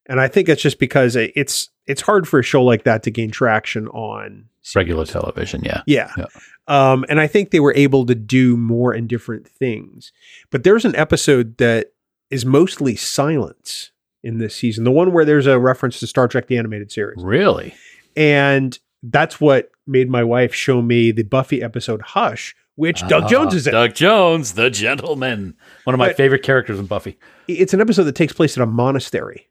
and I think it's just because it- it's it's hard for a show like that to gain traction on regular television. Yeah. Yeah. Yeah. Um, and I think they were able to do more and different things. But there's an episode that is mostly silence in this season. The one where there's a reference to Star Trek the animated series. Really? And that's what made my wife show me the Buffy episode Hush, which Doug Ah, Jones is in. Doug Jones, the gentleman. One of my But- favorite characters in Buffy. It's an episode that takes place at a monastery.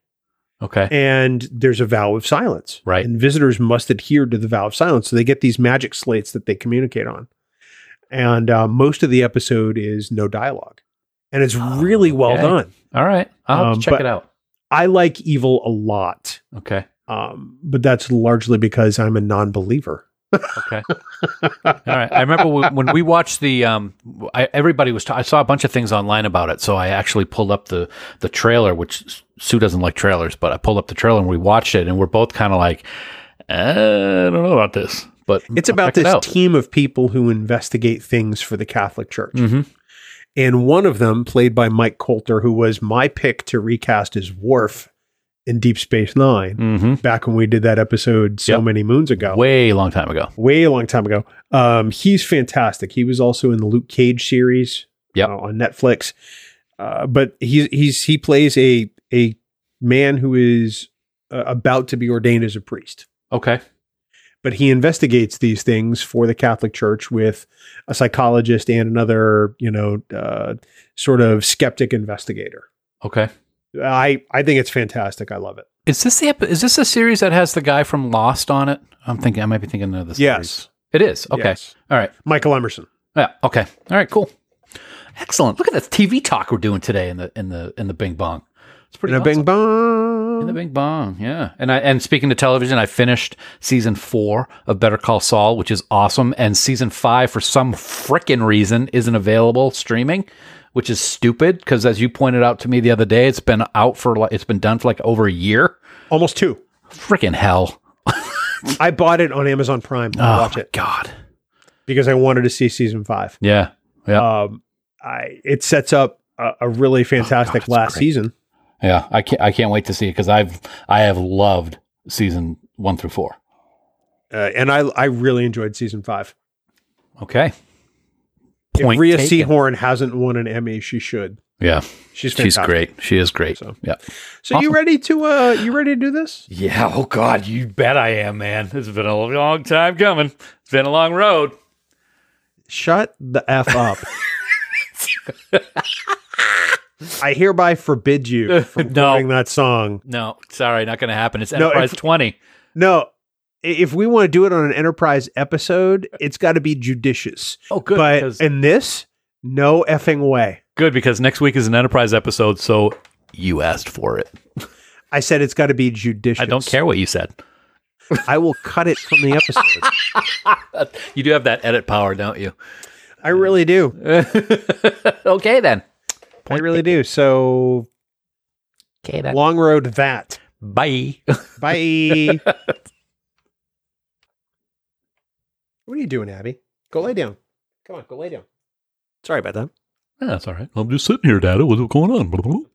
Okay. and there's a vow of silence. Right. And visitors must adhere to the vow of silence. So they get these magic slates that they communicate on. And uh, most of the episode is no dialogue. And it's really well okay. done. All right. I'll Um, check it out. I like Evil a lot, Okay. um, but that's largely because I'm a non believer. Okay. All right. I remember when we watched the. Um, I, everybody was. ta- I saw a bunch of things online about it, so I actually pulled up the the trailer. Which Sue doesn't like trailers, but I pulled up the trailer and we watched it, and we're both kind of like, "Uh, I don't know about this. But It's I'll about it this out. team of people who investigate things for the Catholic Church. Mhm. And one of them, played by Mike Colter, who was my pick to recast as Worf in Deep Space 9 Mhm. back when we did that episode so Yep. many moons ago. Way long time ago. way a long time ago. Um, he's fantastic. He was also in the Luke Cage series Yep. uh, on Netflix. Uh, but he's he's he plays a a man who is uh, about to be ordained as a priest. Okay. But he investigates these things for the Catholic Church with a psychologist and another, you know, uh, sort of skeptic investigator. Okay. I I think it's fantastic. I love it. Is this the is this a series that has the guy from Lost on it? I'm thinking I might be thinking of this. Yes. It is. Okay. Yes. All right. Michael Emerson. Yeah. Okay. All right. Cool. Excellent. Look at this TV talk we're doing today in the in the in the Bing Bong. It's pretty In a bing bong. In the Bing Bong, yeah. And I and speaking to television, I finished season four of Better Call Saul, which is awesome. And season five, for some frickin' reason, isn't available streaming, which is stupid. Because as you pointed out to me the other day, it's been out for like it's been done for like over a year. Almost two. Frickin' hell! I bought it on Amazon Prime to Oh watch my it god! because I wanted to see season five. Yeah, yeah, Um, I it sets up a, a really fantastic it's last great. season. yeah. I can't I can't wait to see it because I've I have loved season one through four. Uh, and I I really enjoyed season five. Okay. If Point Rhea taken. Seehorn hasn't won an Emmy, she should. Yeah, She's she's great. She is great. So- yeah. So you ready to uh you ready to do this? Yeah. Oh God, you bet I am, man. It's been a long time coming. It's been a long road. Shut the f up. I hereby forbid you from No. that song. No, sorry, not going to happen. It's No, Enterprise if- twenty. No, i- if we want to do it on an Enterprise episode, it's got to be judicious. Oh, good. but because, in this, no effing way. good because next week is an Enterprise episode, so you asked for it. I said it's got to be judicious. I don't care what you said. I will cut it from the episode. You do have that edit power, don't you? I really do. okay then. I really do. So Okay then. long road that. Bye. Bye. What are you doing, Abby? Go lay down. Come on, go lay down. Sorry about that. Yeah, that's all right. I'm just sitting here, Dad. What's going on?